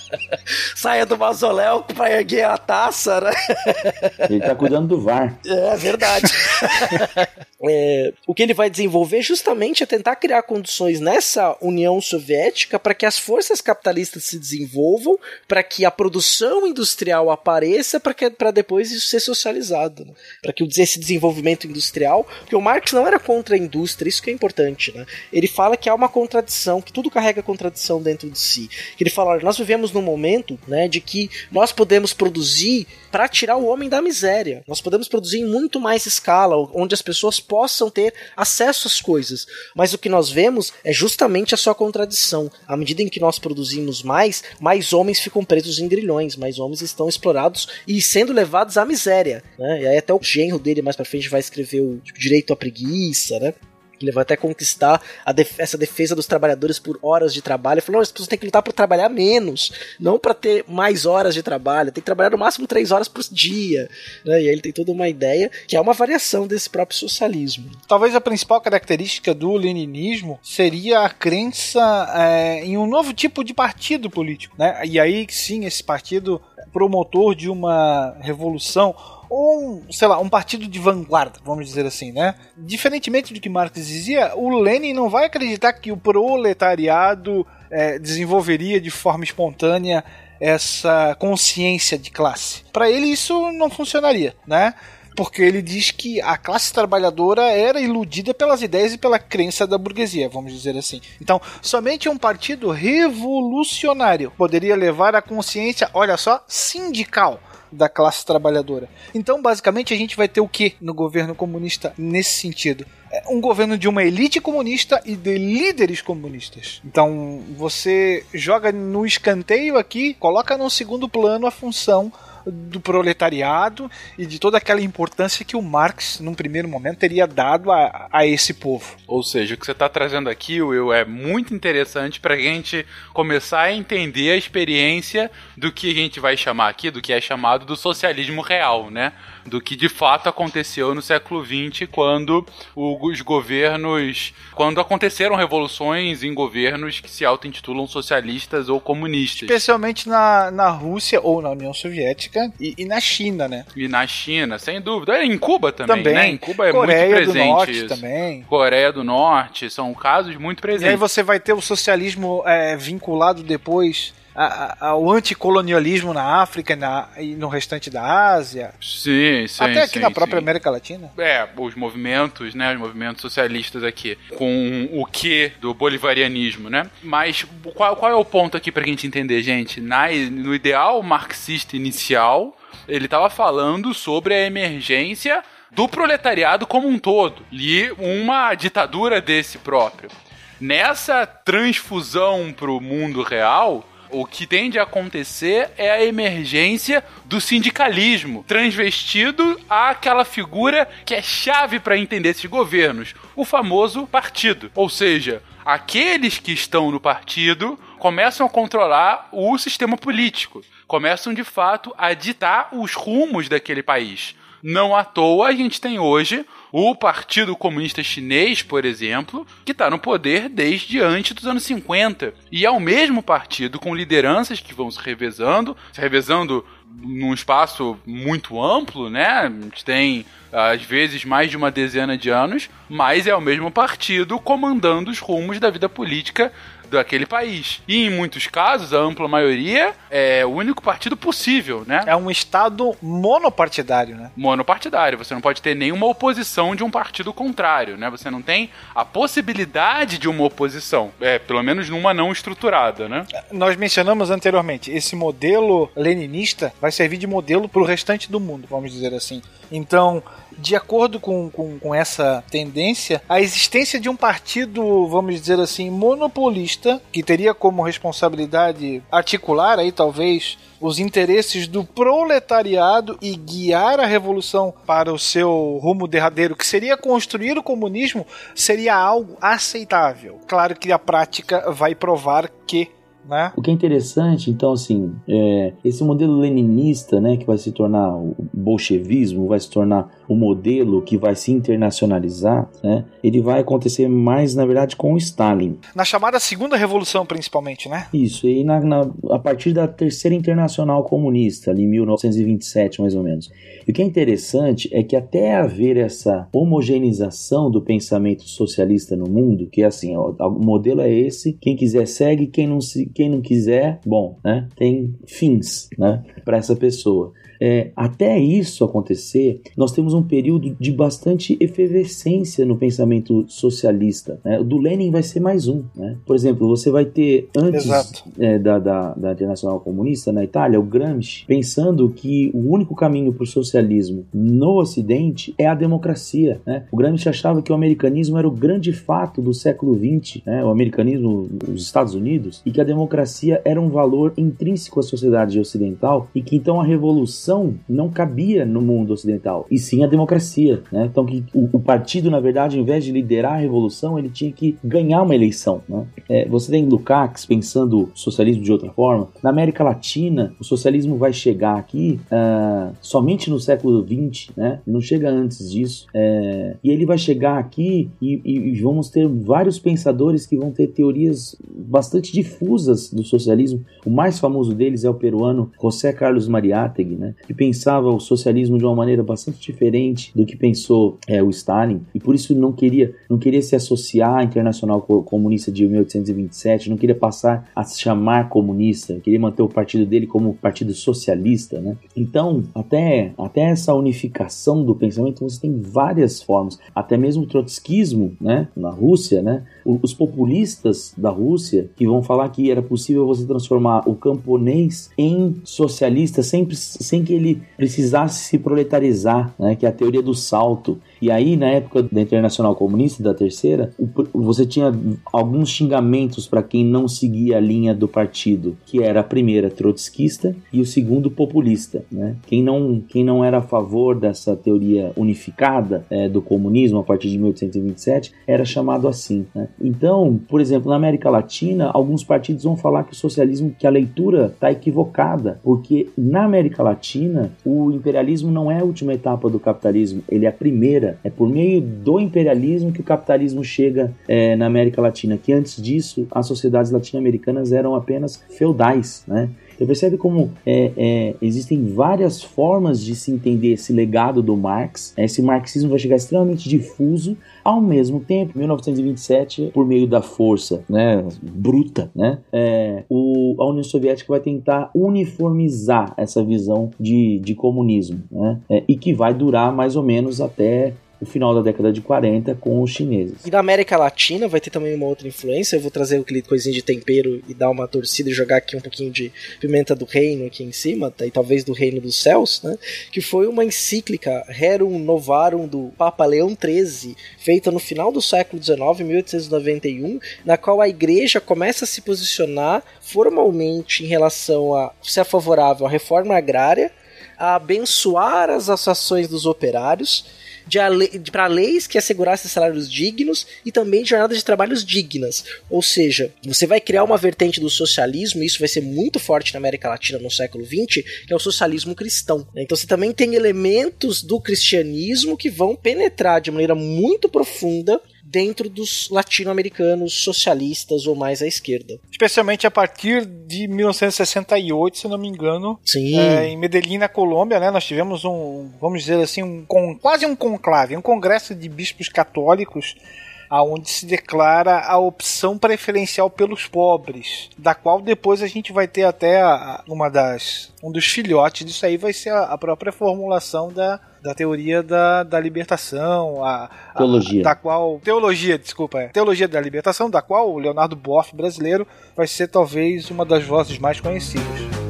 Saia do mausoléu pra erguer a taça, né? Ele tá cuidando do VAR. É verdade. é, o que ele vai desenvolver justamente é tentar criar condições nessa União Soviética para que as forças capitalistas se desenvolvam, para que a produção industrial apareça, para depois isso ser socializado. Né? Para que esse desenvolvimento industrial. Porque o Marx não era contra a indústria, isso que é importante. Né? Ele fala que há uma contradição, que tudo carrega contradição dentro de si. Ele fala: olha, nós vivemos num momento né, de que nós podemos produzir para tirar o homem da miséria. Nós podemos produzir em muito mais escala, onde as pessoas possam ter acesso às coisas. Mas o que nós vemos é justamente a sua contradição. À medida em que nós produzimos mais, mais homens ficam presos em grilhões, mais homens estão explorados e sendo levados à miséria. Né? E aí até o genro dele mais para frente vai escrever o tipo, direito à preguiça, né? Ele vai até conquistar def essa defesa dos trabalhadores por horas de trabalho. Ele falou: as pessoas têm que lutar para trabalhar menos, não para ter mais horas de trabalho. Tem que trabalhar no máximo três horas por dia. Né? E aí ele tem toda uma ideia que é uma variação desse próprio socialismo. Talvez a principal característica do leninismo seria a crença é, em um novo tipo de partido político. Né? E aí sim, esse partido promotor de uma revolução ou um, sei lá, um partido de vanguarda, vamos dizer assim, né? Diferentemente do que Marx dizia, o Lenin não vai acreditar que o proletariado é, desenvolveria de forma espontânea essa consciência de classe. Para ele isso não funcionaria, né? porque ele diz que a classe trabalhadora era iludida pelas ideias e pela crença da burguesia, vamos dizer assim. Então, somente um partido revolucionário poderia levar a consciência, olha só, sindical da classe trabalhadora. Então, basicamente, a gente vai ter o que no governo comunista nesse sentido? É um governo de uma elite comunista e de líderes comunistas. Então, você joga no escanteio aqui, coloca no segundo plano a função do proletariado e de toda aquela importância que o Marx, num primeiro momento, teria dado a, a esse povo. Ou seja, o que você está trazendo aqui, Will, é muito interessante para a gente começar a entender a experiência do que a gente vai chamar aqui, do que é chamado do socialismo real, né? Do que de fato aconteceu no século XX, quando os governos. quando aconteceram revoluções em governos que se auto-intitulam socialistas ou comunistas. Especialmente na, na Rússia ou na União Soviética e, e na China, né? E na China, sem dúvida. Em Cuba também, também. né? Em Cuba é Coreia muito presente. Do Norte isso. também. Coreia do Norte, são casos muito presentes. E aí você vai ter o socialismo é, vinculado depois ao anticolonialismo na África na, e no restante da Ásia. Sim, sim. Até aqui sim, na própria sim. América Latina. É, os movimentos, né? Os movimentos socialistas aqui. Com o que do bolivarianismo, né? Mas qual, qual é o ponto aqui pra gente entender, gente? Na, no ideal marxista inicial, ele estava falando sobre a emergência do proletariado como um todo e uma ditadura desse próprio. Nessa transfusão para o mundo real, O que tende a acontecer é a emergência do sindicalismo, transvestido àquela figura que é chave para entender esses governos, o famoso partido. Ou seja, aqueles que estão no partido começam a controlar o sistema político, começam de fato a ditar os rumos daquele país. Não à toa a gente tem hoje o Partido Comunista Chinês, por exemplo, que está no poder desde antes dos anos 50. E é o mesmo partido com lideranças que vão se revezando, se revezando num espaço muito amplo, né? A gente tem às vezes mais de uma dezena de anos, mas é o mesmo partido comandando os rumos da vida política daquele país. E em muitos casos, a ampla maioria é o único partido possível, né? É um estado monopartidário, né? Monopartidário. Você não pode ter nenhuma oposição de um partido contrário, né? Você não tem a possibilidade de uma oposição, é, pelo menos numa não estruturada, né? Nós mencionamos anteriormente, esse modelo leninista vai servir de modelo para o restante do mundo, vamos dizer assim. Então, de acordo com, com, com, essa tendência, a existência de um partido, vamos dizer assim, monopolista, que teria como responsabilidade articular aí talvez os interesses do proletariado e guiar a revolução para o seu rumo derradeiro, que seria construir o comunismo, seria algo aceitável. Claro que a prática vai provar que né? O que é interessante, então, assim, é, esse modelo leninista, né, que vai se tornar o bolchevismo, vai se tornar o modelo que vai se internacionalizar, né, ele vai acontecer mais, na verdade, com o Stalin. Na chamada Segunda Revolução, principalmente, né? Isso, e na, na, a partir da Terceira Internacional Comunista, ali em 1927, mais ou menos. E o que é interessante é que até haver essa homogeneização do pensamento socialista no mundo, que é assim, ó, o modelo é esse, quem quiser segue, quem não, se, quem não quiser, bom, né, tem fins, né, para essa pessoa. É, até isso acontecer, nós temos um período de bastante efervescência no pensamento socialista. Né? O do Lenin vai ser mais um. Né? Por exemplo, você vai ter, antes é, da, da, da, Internacional Comunista na Itália, o Gramsci, pensando que o único caminho para o socialismo no Ocidente é a democracia. Né? O Gramsci achava que o americanismo era o grande fato do século XX, né? o americanismo, os Estados Unidos, e que a democracia era um valor intrínseco à sociedade ocidental e que então a revolução não cabia no mundo ocidental, e sim a democracia. Né? Então, que o, o, partido, na verdade, ao invés de liderar a revolução, ele tinha que ganhar uma eleição. Né? É, você tem Lukács pensando socialismo de outra forma. Na América Latina, o socialismo vai chegar aqui uh, somente no século XX, né? não chega antes disso. É, e ele vai chegar aqui e, e vamos ter vários pensadores que vão ter teorias bastante difusas do socialismo. O mais famoso deles é o peruano José Carlos Mariátegui, né? Que pensava o socialismo de uma maneira bastante diferente do que pensou é, o Stalin e por isso não queria não queria se associar à Internacional Comunista de 1827, não queria passar a se chamar comunista, queria manter o partido dele como partido socialista, né? Então, até até essa unificação do pensamento você tem várias formas, até mesmo o trotskismo, né, na Rússia, né? Os populistas da Rússia que vão falar que era possível você transformar o camponês em socialista sem, sem que que ele precisasse se proletarizar, né, que é a teoria do salto. E aí, na época da Internacional Comunista, da terceira, você tinha alguns xingamentos para quem não seguia a linha do partido, que era a primeira trotskista e o segundo populista. Né? Quem, não, quem não era a favor dessa teoria unificada é, do comunismo a partir de 1827 era chamado assim. Né? Então, por exemplo, na América Latina, alguns partidos vão falar que o socialismo, que a leitura está equivocada, porque na América Latina o imperialismo não é a última etapa do capitalismo, ele é a primeira é por meio do imperialismo que o capitalismo chega é, na América Latina, que antes disso as sociedades latino-americanas eram apenas feudais, né? Você percebe como é, é, existem várias formas de se entender esse legado do Marx. Esse marxismo vai chegar extremamente difuso, ao mesmo tempo, em 1927, por meio da força né, bruta, né, é, o, a União Soviética vai tentar uniformizar essa visão de, de comunismo, né, é, e que vai durar mais ou menos até o final da década de 40 com os chineses. E na América Latina vai ter também uma outra influência. Eu vou trazer aquele coisinho de tempero e dar uma torcida e jogar aqui um pouquinho de pimenta do reino aqui em cima, tá? e talvez do reino dos céus, né? Que foi uma encíclica Rerum Novarum do Papa Leão XIII, feita no final do século XIX, 1891, na qual a igreja começa a se posicionar formalmente em relação a ser favorável à reforma agrária, a abençoar as ações dos operários, para leis que assegurassem salários dignos e também jornadas de trabalhos dignas. Ou seja, você vai criar uma vertente do socialismo, e isso vai ser muito forte na América Latina no século XX, que é o socialismo cristão. Então você também tem elementos do cristianismo que vão penetrar de maneira muito profunda dentro dos latino-americanos socialistas ou mais à esquerda. Especialmente a partir de 1968, se não me engano, Sim. é, em Medellín, na Colômbia, né, nós tivemos um, vamos dizer assim, um quase um conclave, um congresso de bispos católicos aonde se declara a opção preferencial pelos pobres, da qual depois a gente vai ter até uma das um dos filhotes disso aí vai ser a própria formulação da, da teoria da, da libertação, a, a- Teologia. da qual teologia, desculpa, é, teologia da libertação, da qual o Leonardo Boff brasileiro vai ser talvez uma das vozes mais conhecidas.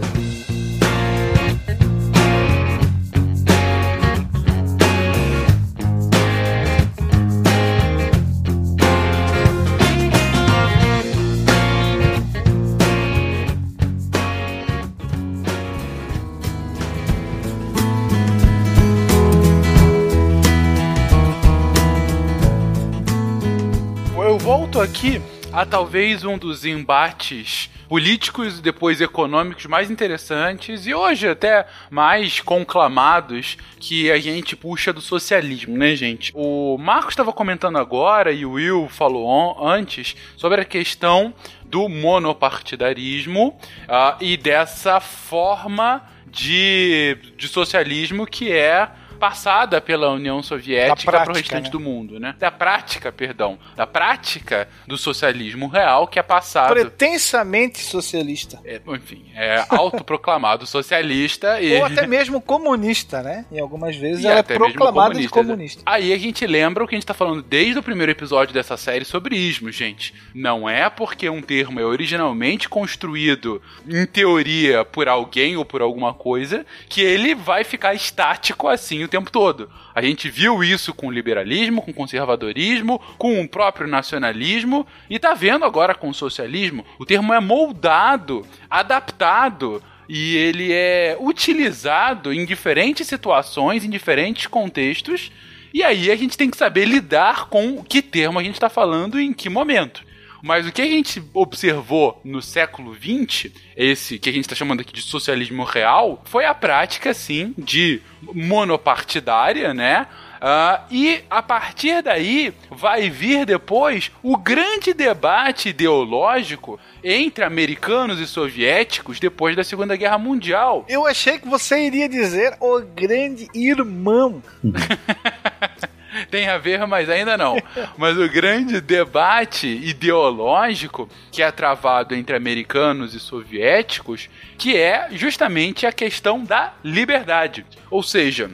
Volto aqui a talvez um dos embates políticos e depois econômicos mais interessantes e hoje até mais conclamados que a gente puxa do socialismo, né, gente? O Marcos estava comentando agora e o Will falou antes sobre a questão do monopartidarismo ah, e dessa forma de, de socialismo que é passada pela União Soviética para o restante né? do mundo, né? Da prática, perdão, da prática do socialismo real que é passado Pretensamente socialista. é, enfim, é autoproclamado socialista e Ou até mesmo comunista, né? Em algumas vezes E ela é proclamada de comunista, comunista. Aí a gente lembra o que a gente tá falando desde o primeiro episódio dessa série sobre ismos, gente. Não é porque um termo é originalmente construído, em teoria, por alguém ou por alguma coisa, que ele vai ficar estático assim o tempo todo. A gente viu isso com o liberalismo, com o conservadorismo, com o próprio nacionalismo e tá vendo agora com o socialismo. O termo é moldado, adaptado e ele é utilizado em diferentes situações, em diferentes contextos. E aí a gente tem que saber lidar com que termo a gente está falando e em que momento. Mas o que a gente observou no século XX, esse que a gente está chamando aqui de socialismo real, foi a prática, sim, de monopartidária, né? Ah, e a partir daí vai vir depois o grande debate ideológico entre americanos e soviéticos depois da Segunda Guerra Mundial. Eu achei que você iria dizer o grande irmão. Tem a ver, mas ainda não. Mas o grande debate ideológico que é travado entre americanos e soviéticos, que é justamente a questão da liberdade. Ou seja,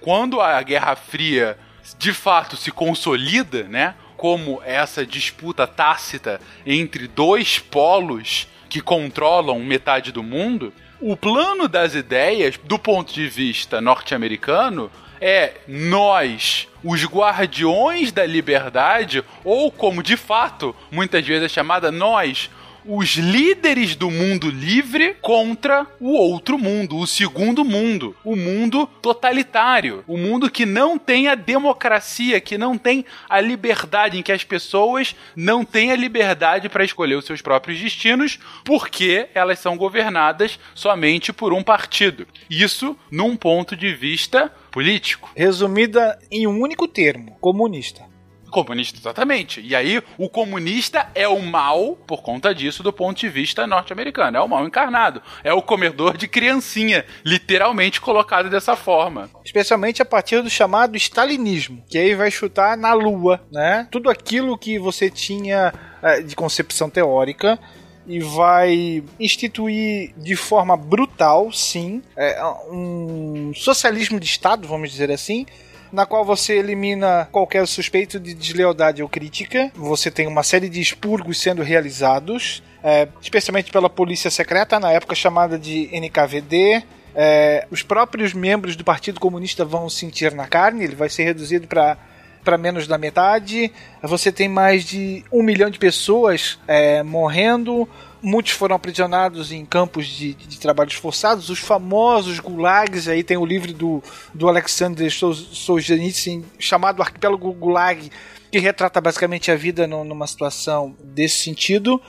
quando a Guerra Fria de fato se consolida, né? Como essa disputa tácita entre dois polos que controlam metade do mundo, o plano das ideias, do ponto de vista norte-americano, é nós, os guardiões da liberdade, ou como de fato muitas vezes é chamada nós, os líderes do mundo livre contra o outro mundo, o segundo mundo, o mundo totalitário, o mundo que não tem a democracia, que não tem a liberdade, em que as pessoas não têm a liberdade para escolher os seus próprios destinos, porque elas são governadas somente por um partido. Isso num ponto de vista político. Resumida em um único termo: comunista. Comunista, exatamente. E aí, o comunista é o mal, por conta disso, do ponto de vista norte-americano. É o mal encarnado. É o comedor de criancinha, literalmente colocado dessa forma. Especialmente a partir do chamado stalinismo, que aí vai chutar na lua, né? Tudo aquilo que você tinha eh, de concepção teórica e vai instituir de forma brutal, sim, é, um socialismo de Estado, vamos dizer assim, na qual você elimina qualquer suspeito de deslealdade ou crítica. Você tem uma série de expurgos sendo realizados, é, especialmente pela polícia secreta, na época chamada de NKVD. É, os próprios membros do Partido Comunista vão sentir na carne, ele vai ser reduzido para para menos da metade. Você tem mais de um milhão de pessoas é, morrendo. Muitos foram aprisionados em campos de, de trabalhos forçados, os famosos gulags. Aí tem o livro do, do Alexander Solzhenitsyn chamado Arquipélago Gulag, que retrata basicamente a vida numa situação desse sentido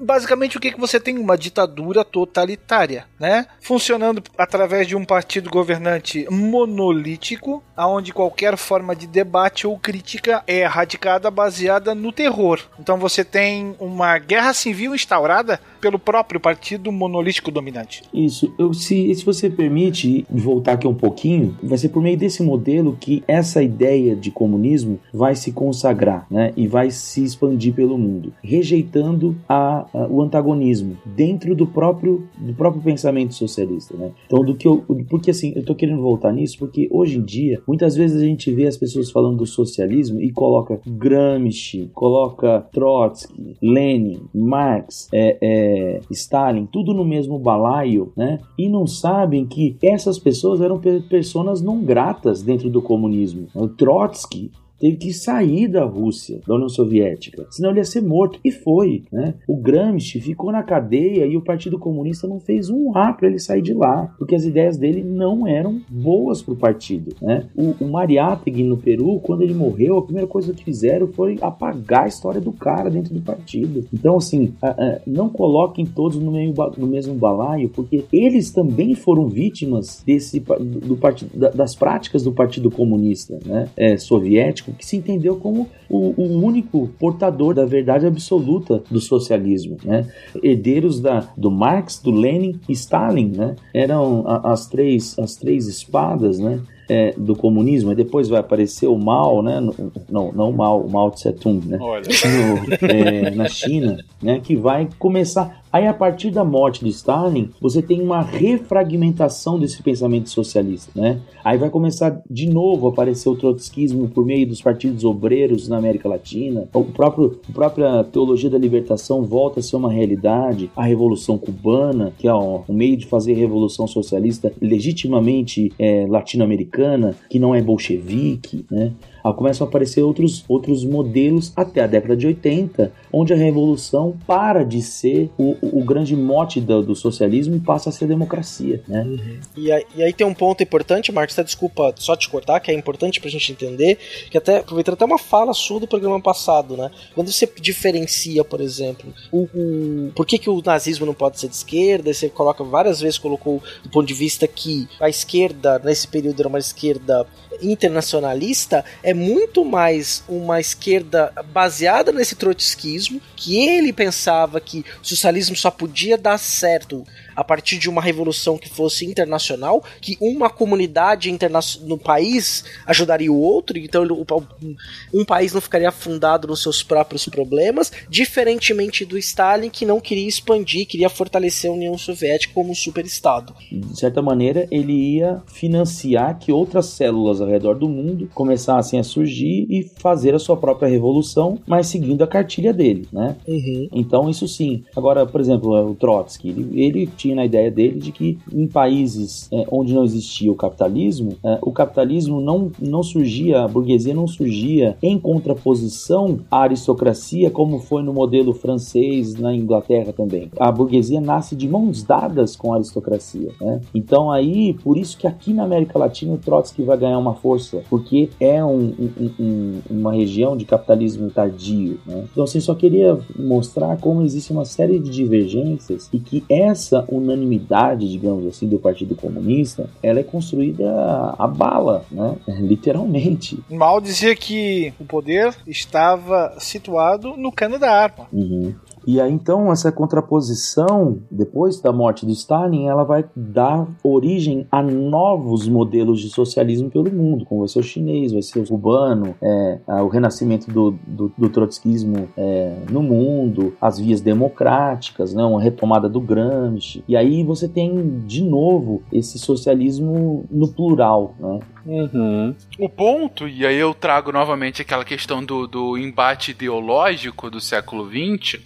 basicamente o que, que você tem? Uma ditadura totalitária, né? Funcionando através de um partido governante monolítico, aonde qualquer forma de debate ou crítica é erradicada baseada no terror. Então você tem uma guerra civil instaurada pelo próprio partido monolítico dominante. Isso. Eu, se, se você permite voltar aqui um pouquinho, vai ser por meio desse modelo que essa ideia de comunismo vai se consagrar, né? E vai se expandir pelo mundo, rejeitando a o antagonismo dentro do próprio, do próprio pensamento socialista, né? Então, do que eu, porque assim, eu tô querendo voltar nisso porque hoje em dia, muitas vezes a gente vê as pessoas falando do socialismo e coloca Gramsci, coloca Trotsky, Lenin, Marx, é, é, Stalin, tudo no mesmo balaio, né? E não sabem que essas pessoas eram pessoas não gratas dentro do comunismo. O Trotsky teve que sair da Rússia, da União Soviética, senão ele ia ser morto. E foi, né? O Gramsci ficou na cadeia e o Partido Comunista não fez um A para ele sair de lá, porque as ideias dele não eram boas para o partido, né? O, o Mariátegui no Peru, quando ele morreu, a primeira coisa que fizeram foi apagar a história do cara dentro do partido. Então, assim, não coloquem todos no, meio, no mesmo balaio, porque eles também foram vítimas desse do, do das práticas do Partido Comunista, né? É, soviético que se entendeu como o, o, único portador da verdade absoluta do socialismo, né? Herdeiros da, do Marx, do Lenin e Stalin, né? Eram a, as três as três espadas, né? É, do comunismo, e depois vai aparecer o Mao, né? No, não, não o Mao, o Mao Tse Tung, né? No, é, na China, né? Que vai começar. Aí, a partir da morte de Stalin, você tem uma refragmentação desse pensamento socialista, né? Aí vai começar de novo a aparecer o trotskismo por meio dos partidos obreiros na América Latina. O próprio, a própria teologia da libertação volta a ser uma realidade. A Revolução Cubana, que é um meio de fazer revolução socialista legitimamente é, latino-americana, que não é bolchevique, né? Começam a aparecer outros, outros modelos até a década de 80, onde a revolução para de ser o, o grande mote do, do, socialismo e passa a ser a democracia. Né? Uhum. E, aí, e, aí, tem um ponto importante, Marcos, tá, desculpa só te cortar, que é importante pra gente entender, que até, aproveitando até uma fala sua do programa passado, né? Quando você diferencia, por exemplo, o, o, por que, que o nazismo não pode ser de esquerda, você coloca várias vezes, colocou do ponto de vista que a esquerda, nesse período, era uma esquerda internacionalista, é é muito mais uma esquerda baseada nesse trotskismo, que ele pensava que o socialismo só podia dar certo a partir de uma revolução que fosse internacional, que uma comunidade no país ajudaria o outro, então um país não ficaria afundado nos seus próprios problemas, diferentemente do Stalin que não queria expandir, queria fortalecer a União Soviética como um superestado. De certa maneira, ele ia financiar que outras células ao redor do mundo começassem a surgir e fazer a sua própria revolução, mas seguindo a cartilha dele, né? Uhum. Então, isso sim. Agora, por exemplo, o Trotsky, ele, ele tinha na ideia dele de que em países é, onde não existia o capitalismo, é, o capitalismo não, não surgia, a burguesia não surgia em contraposição à aristocracia, como foi no modelo francês na Inglaterra também. A burguesia nasce de mãos dadas com a aristocracia. Né? Então aí, por isso que aqui na América Latina o Trotsky vai ganhar uma força, porque é um, um, um, uma região de capitalismo tardio. Né? Então assim, só queria mostrar como existe uma série de divergências e que essa unanimidade, digamos assim, do Partido Comunista, ela é construída a bala, né? Literalmente. Mal dizia que o poder estava situado no cano da arma. Uhum. E aí então essa contraposição, depois da morte do Stalin, ela vai dar origem a novos modelos de socialismo pelo mundo, como vai ser o chinês, vai ser o cubano, é, o renascimento do, do, do trotskismo é, no mundo, as vias democráticas, né, uma retomada do Gramsci. E aí você tem de novo esse socialismo no plural, né? Uhum. O ponto, e aí eu trago novamente aquela questão do, do embate ideológico do século XX,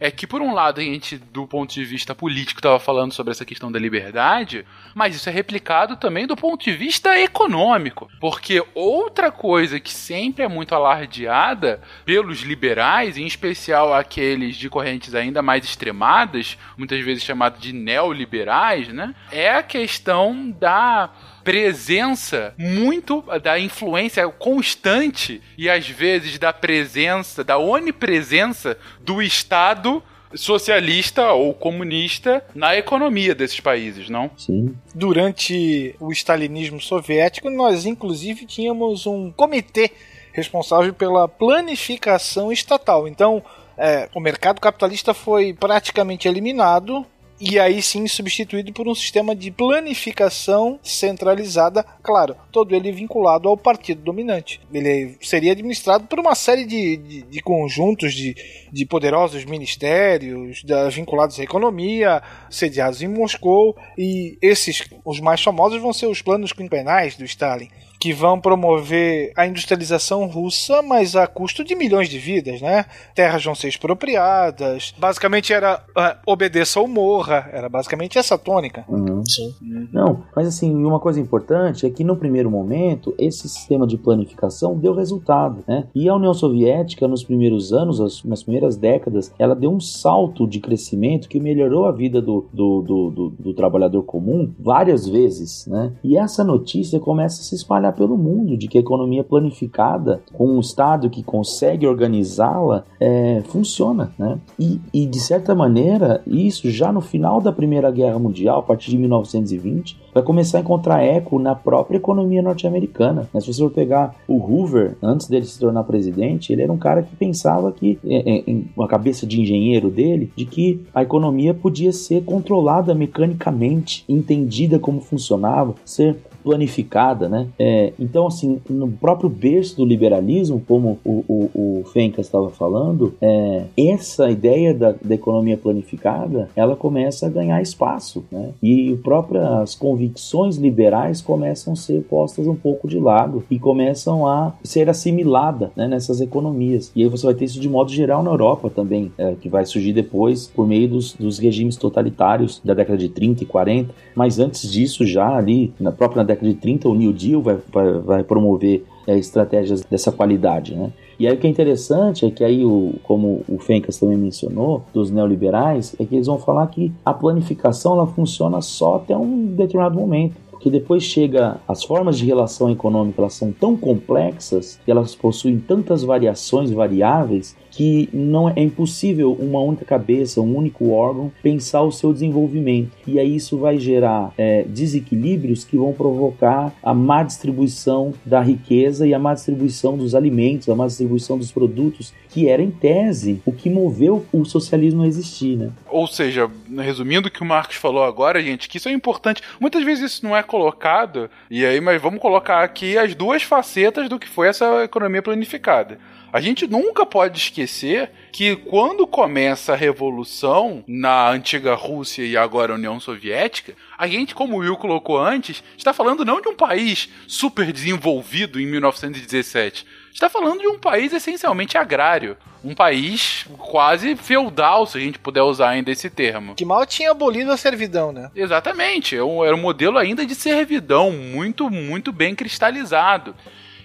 é que, por um lado, a gente, do ponto de vista político, estava falando sobre essa questão da liberdade, mas isso é replicado também do ponto de vista econômico. Porque outra coisa que sempre é muito alardeada pelos liberais, em especial aqueles de correntes ainda mais extremadas, muitas vezes chamados de neoliberais, né, é a questão da presença muito da influência constante e às vezes da presença, da onipresença do Estado socialista ou comunista na economia desses países, não? Sim. Durante o stalinismo soviético, nós inclusive tínhamos um comitê responsável pela planificação estatal. Então, é, o mercado capitalista foi praticamente eliminado e aí sim substituído por um sistema de planificação centralizada, claro, todo ele vinculado ao partido dominante. Ele seria administrado por uma série de, de, de conjuntos de, de poderosos ministérios da, vinculados à economia, sediados em Moscou, e esses, os mais famosos, vão ser os planos quinquenais do Stalin que vão promover a industrialização russa, mas a custo de milhões de vidas, né? Terras vão ser expropriadas. Basicamente era uh, obedeça ou morra. Era basicamente essa tônica. Uhum. Sim. Não, mas assim, uma coisa importante é que no primeiro momento, esse sistema de planificação deu resultado, né? E a União Soviética, nos primeiros anos, as, nas primeiras décadas, ela deu um salto de crescimento que melhorou a vida do, do, do, do, do trabalhador comum várias vezes, né? E essa notícia começa a se espalhar espalhar pelo mundo de que a economia planificada, com um Estado que consegue organizá-la, é, funciona. Né? E, e, de certa maneira, isso já no final da Primeira Guerra Mundial, a partir de 1920, vai começar a encontrar eco na própria economia norte-americana. Né? Se você for pegar o Hoover, antes dele se tornar presidente, ele era um cara que pensava que, em uma cabeça de engenheiro dele, de que a economia podia ser controlada mecanicamente, entendida como funcionava, ser planificada, né? É, então, assim, no próprio berço do liberalismo, como o, o, o Fencas estava falando, é, essa ideia da, da, economia planificada, ela começa a ganhar espaço, né? E próprias convicções liberais começam a ser postas um pouco de lado e começam a ser assimiladas né, nessas economias. E aí você vai ter isso de modo geral na Europa também, é, que vai surgir depois por meio dos, dos regimes totalitários da década de 30 e 40, mas antes disso, já ali na própria década de 30, o New Deal vai, vai, vai promover é, estratégias dessa qualidade, né? E aí o que é interessante é que aí, o, como o Fencas também mencionou, dos neoliberais, é que eles vão falar que a planificação ela funciona só até um determinado momento porque depois chega as formas de relação econômica elas são tão complexas elas possuem tantas variações variáveis que não é impossível uma única cabeça, um único órgão pensar o seu desenvolvimento. E aí isso vai gerar é, desequilíbrios que vão provocar a má distribuição da riqueza e a má distribuição dos alimentos, a má distribuição dos produtos, que era em tese o que moveu o socialismo a existir, né? Ou seja, resumindo o que o Marcos falou agora, gente, que isso é importante. Muitas vezes isso não é colocado, e aí, mas vamos colocar aqui as duas facetas do que foi essa economia planificada. A gente nunca pode esquecer que quando começa a revolução na antiga Rússia e agora União Soviética, a gente, como o Will colocou antes, está falando não de um país super desenvolvido em 1917. Está falando de um país essencialmente agrário. Um país quase feudal, se a gente puder usar ainda esse termo. Que mal tinha abolido a servidão, né? Exatamente. Era um modelo ainda de servidão, muito, muito bem cristalizado.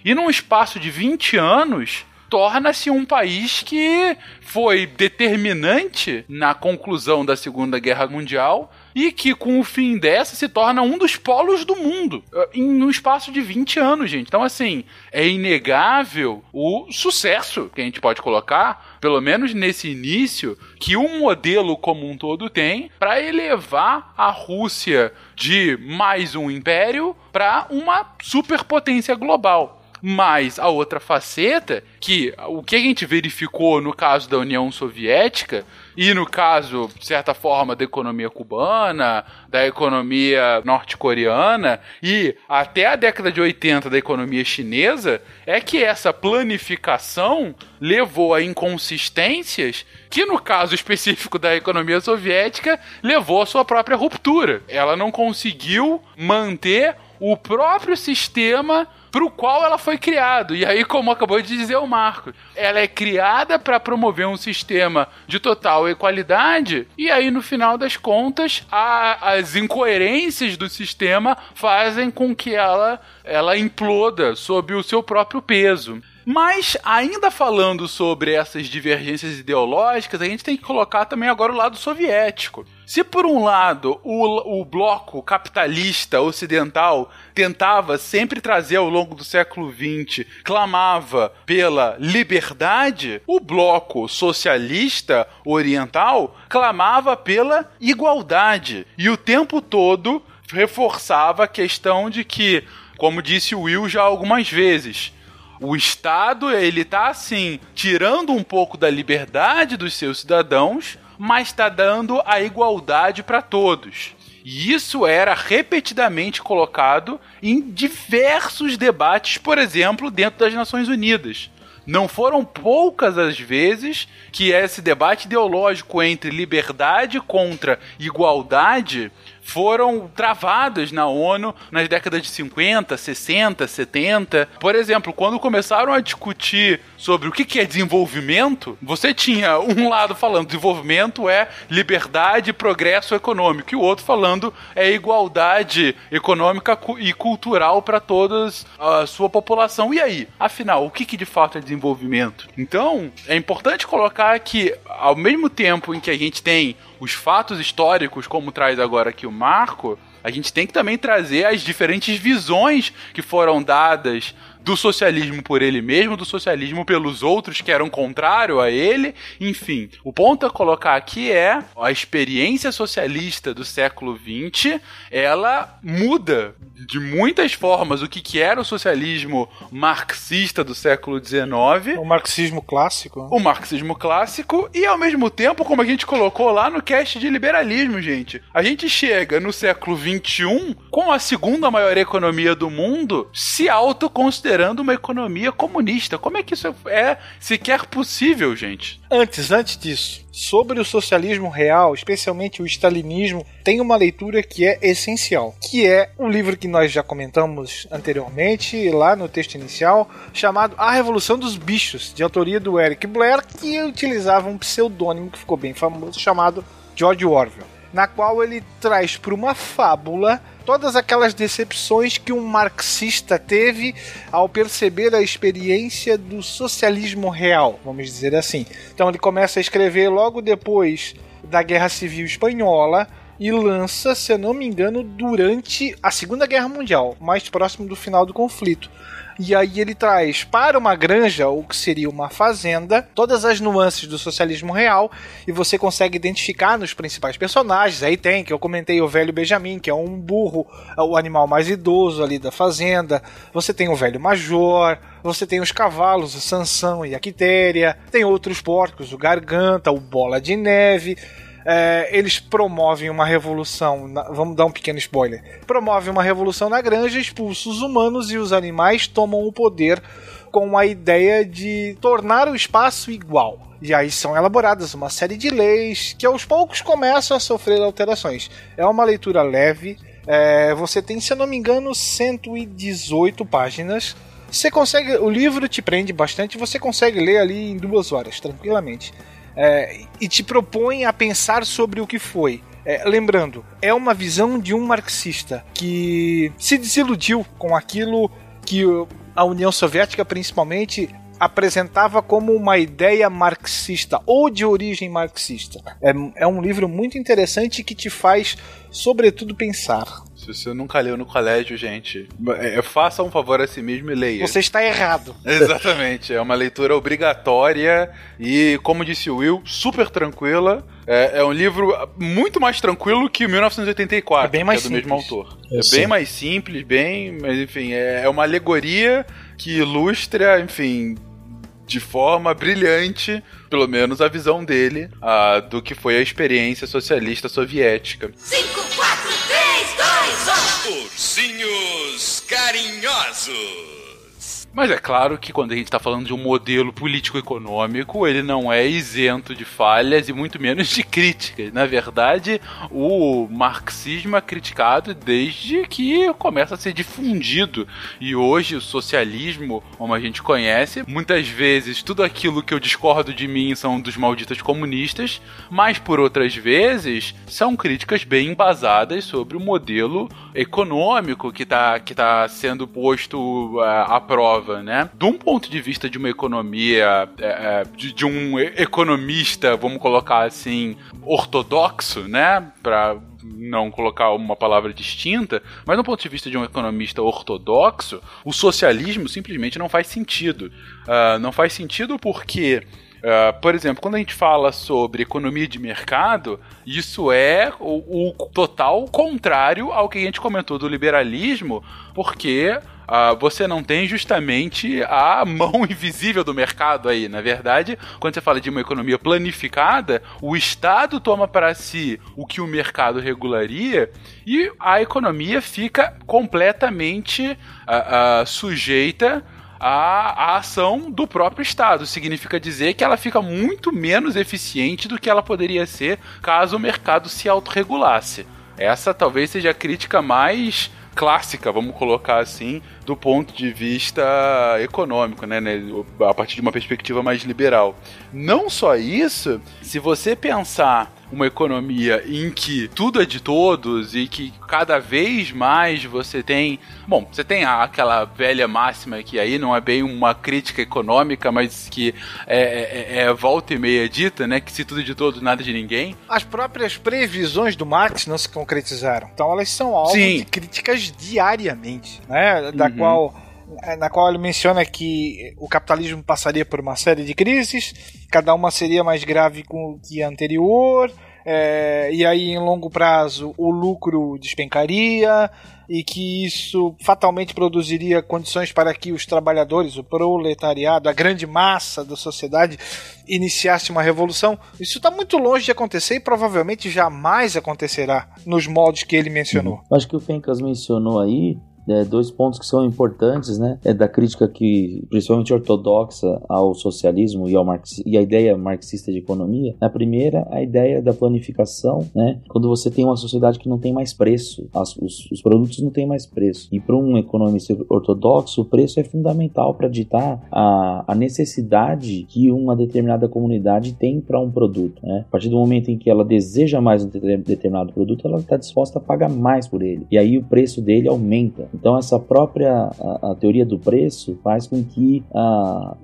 E num espaço de 20 anos, torna-se um país que foi determinante na conclusão da Segunda Guerra Mundial e que com o fim dessa se torna um dos polos do mundo eh, em um espaço de 20 anos, gente. Então, assim, é inegável o sucesso que a gente pode colocar, pelo menos nesse início, que um modelo como um todo tem para elevar a Rússia de mais um império para uma superpotência global. Mas a outra faceta, que o que a gente verificou no caso da União Soviética, e no caso, de certa forma, da economia cubana, da economia norte-coreana e até a década de 80 da economia chinesa, é que essa planificação levou a inconsistências que, no caso específico da economia soviética, levou à sua própria ruptura. Ela não conseguiu manter o próprio sistema para o qual ela foi criada. E aí, como acabou de dizer o Marco, ela é criada para promover um sistema de total equalidade, e aí, no final das contas, a, as incoerências do sistema fazem com que ela, ela imploda sob o seu próprio peso. Mas, ainda falando sobre essas divergências ideológicas, a gente tem que colocar também agora o lado soviético. Se por um lado o, o bloco capitalista ocidental tentava sempre trazer ao longo do século XX, clamava pela liberdade, o bloco socialista oriental clamava pela igualdade. E o tempo todo reforçava a questão de que, como disse Will já algumas vezes, o Estado, ele tá assim, tirando um pouco da liberdade dos seus cidadãos, mas está dando a igualdade para todos. E isso era repetidamente colocado em diversos debates, por exemplo, dentro das Nações Unidas. Não foram poucas as vezes que esse debate ideológico entre liberdade contra igualdade foram travadas na ONU nas décadas de 50, 60, 70. Por exemplo, quando começaram a discutir sobre o que é desenvolvimento, você tinha um lado falando desenvolvimento é liberdade e progresso econômico, e o outro falando é igualdade econômica e cultural para toda a sua população. E aí? Afinal, o que, que de fato é desenvolvimento? Então, é importante colocar que, ao mesmo tempo em que a gente tem os fatos históricos, como traz agora aqui o Marco, a gente tem que também trazer as diferentes visões que foram dadas do socialismo por ele mesmo, do socialismo pelos outros que eram contrário a ele. Enfim, o ponto a colocar aqui é a experiência socialista do século XX, ela muda de muitas formas o que, que era o socialismo marxista do século XIX. O marxismo clássico. O marxismo clássico e ao mesmo tempo, como a gente colocou lá no cast de liberalismo, gente, a gente chega no século XXI com a segunda maior economia do mundo se autoconsiderando considerando uma economia comunista. Como é que isso é sequer possível, gente? Antes, antes disso, sobre o socialismo real, especialmente o stalinismo, tem uma leitura que é essencial, que é um livro que nós já comentamos anteriormente, lá no texto inicial, chamado A Revolução dos Bichos, de autoria do Eric Blair, que utilizava um pseudônimo que ficou bem famoso, chamado George Orwell, na qual ele traz para uma fábula todas aquelas decepções que um marxista teve ao perceber a experiência do socialismo real, vamos dizer assim. Então ele começa a escrever logo depois da Guerra Civil Espanhola e lança, se eu não me engano, durante a Segunda Guerra Mundial, mais próximo do final do conflito. E aí ele traz para uma granja, ou que seria uma fazenda, todas as nuances do socialismo real e você consegue identificar nos principais personagens. Aí tem, que eu comentei, o velho Benjamin, que é um burro, o animal mais idoso ali da fazenda. Você tem o velho Major, você tem os cavalos, o Sansão e a Quitéria, tem outros porcos, o Garganta, o Bola de Neve é, eles promovem uma revolução. Na, vamos dar um pequeno spoiler. Promovem uma revolução na granja, expulsam os humanos e os animais tomam o poder com a ideia de tornar o espaço igual. E aí são elaboradas uma série de leis que aos poucos começam a sofrer alterações. É uma leitura leve. É, você tem, se eu não me engano, 118 páginas. Você consegue. O livro te prende bastante, você consegue ler ali em duas horas, tranquilamente é, e te propõe a pensar sobre o que foi. É, lembrando, é uma visão de um marxista que se desiludiu com aquilo que a União Soviética, principalmente, apresentava como uma ideia marxista ou de origem marxista. É, é um livro muito interessante que te faz sobretudo, pensar. Se você nunca leu no colégio, gente, é, faça um favor a si mesmo e leia. Você está errado. Exatamente. É uma leitura obrigatória e, como disse o Will, super tranquila. É, é um livro muito mais tranquilo que o 1984, É bem mais que é do mesmo simples. autor. Eu é sei. bem mais simples, bem. Mas enfim, é, é uma alegoria que ilustra, enfim. De forma brilhante, pelo menos a visão dele, ah, do que foi a experiência socialista soviética. 5, 4, 3, 2, 1. Ursinhos carinhosos. Mas é claro que quando a gente está falando de um modelo político-econômico, ele não é isento de falhas e muito menos de críticas. Na verdade, o marxismo é criticado desde que começa a ser difundido. E hoje o socialismo, como a gente conhece, muitas vezes tudo aquilo que eu discordo de mim são dos malditos comunistas, mas por outras vezes são críticas bem embasadas sobre o modelo econômico que está que tá sendo posto ah, à prova, né? De um ponto de vista de uma economia, é, é, de, de um economista, vamos colocar assim, ortodoxo, né? Para não colocar uma palavra distinta, mas do ponto de vista de um economista ortodoxo, o socialismo simplesmente não faz sentido. Ah, não faz sentido porque Uh, por exemplo, quando a gente fala sobre economia de mercado, isso é o, o total contrário ao que a gente comentou do liberalismo, porque uh, você não tem justamente a mão invisível do mercado aí. Na verdade, quando você fala de uma economia planificada, o Estado toma para si o que o mercado regularia e a economia fica completamente uh, uh, sujeita a, ação do próprio Estado. Significa dizer que ela fica muito menos eficiente do que ela poderia ser caso o mercado se autorregulasse. Essa talvez seja a crítica mais clássica, vamos colocar assim, do ponto de vista econômico, né, né, a partir de uma perspectiva mais liberal. Não só isso, se você pensar uma economia em que tudo é de todos e que cada vez mais você tem. Bom, você tem aquela velha máxima que aí não é bem uma crítica econômica, mas que é, é- é volta e meia dita, né? Que se tudo é de todos, nada de ninguém. As próprias previsões do Marx não se concretizaram. Então elas são alvo Sim. de críticas diariamente, né? Da Uhum. qual na qual ele menciona que o capitalismo passaria por uma série de crises, cada uma seria mais grave com- que a anterior, é, e aí em longo prazo o lucro despencaria e que isso fatalmente produziria condições para que os trabalhadores, o proletariado, a grande massa da sociedade iniciasse uma revolução. Isso está muito longe de acontecer e provavelmente jamais acontecerá nos moldes que ele mencionou. Acho que o Fencas mencionou aí é, dois pontos que são importantes, né? É da crítica que, principalmente ortodoxa, ao socialismo e, ao e a ideia marxista de economia. A primeira, a ideia da planificação, né? Quando você tem uma sociedade que não tem mais preço, as- os, os produtos não têm mais preço. E para um economista ortodoxo, o preço é fundamental para ditar a, a necessidade que uma determinada comunidade tem para um produto, né? A partir do momento em que ela deseja mais um deter- determinado produto, ela está disposta a pagar mais por ele. E aí o preço dele aumenta. Então essa própria a, a teoria do preço faz com que a,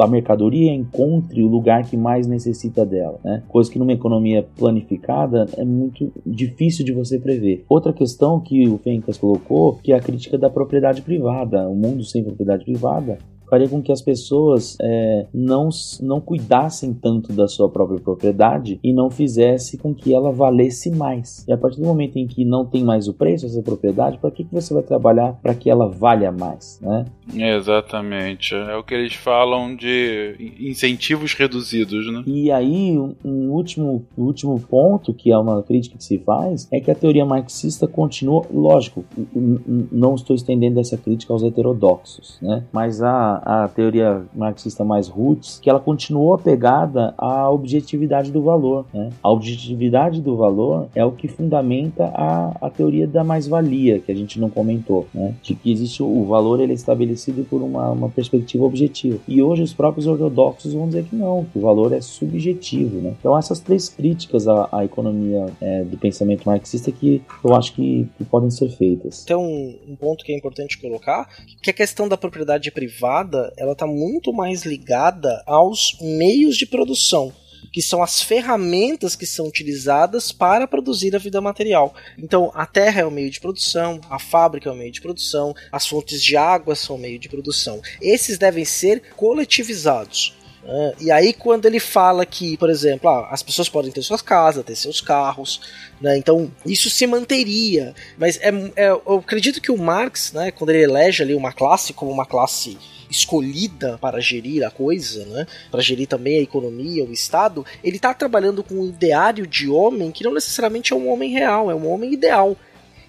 a, mercadoria encontre o lugar que mais necessita dela, né? Coisa que numa economia planificada é muito difícil de você prever. Outra questão que o Fencas colocou, que é a crítica da propriedade privada. O mundo sem propriedade privada faria com que as pessoas é, não, não cuidassem tanto da sua própria propriedade e não fizesse com que ela valesse mais. E a partir do momento em que não tem mais o preço dessa propriedade, para que, que você vai trabalhar para que ela valha mais? Né? Exatamente. É o que eles falam de incentivos reduzidos, né? E aí, um, um último, um último ponto, que é uma crítica que se faz, é que a teoria marxista continua, lógico, não estou estendendo essa crítica aos heterodoxos, né? mas a, a teoria marxista mais roots, que ela continuou apegada à objetividade do valor. Né? A objetividade do valor é o que fundamenta a, a teoria da mais-valia, que a gente não comentou, né? de que existe o valor ele é estabelecido por uma, uma perspectiva objetiva. E hoje os próprios ortodoxos vão dizer que não, que o valor é subjetivo. Né? Então essas três críticas à, à economia é, do pensamento marxista que eu acho que, que podem ser feitas. Então, um ponto que é importante colocar, que a questão da propriedade privada, ela está muito mais ligada aos meios de produção. que são as ferramentas que são utilizadas para produzir a vida material. Então, a terra é o meio de produção, a fábrica é o meio de produção, as fontes de água são o meio de produção. Esses devem ser coletivizados. né? e aí, quando ele fala que, por exemplo, ah, as pessoas podem ter suas casas, ter seus carros, né? então isso se manteria. Mas é, é- eu acredito que o Marx, né, quando ele elege ali uma classe como uma classe escolhida para gerir a coisa, né? Para gerir também a economia, o Estado, ele está trabalhando com um ideário de homem que não necessariamente é um homem real, é um homem ideal.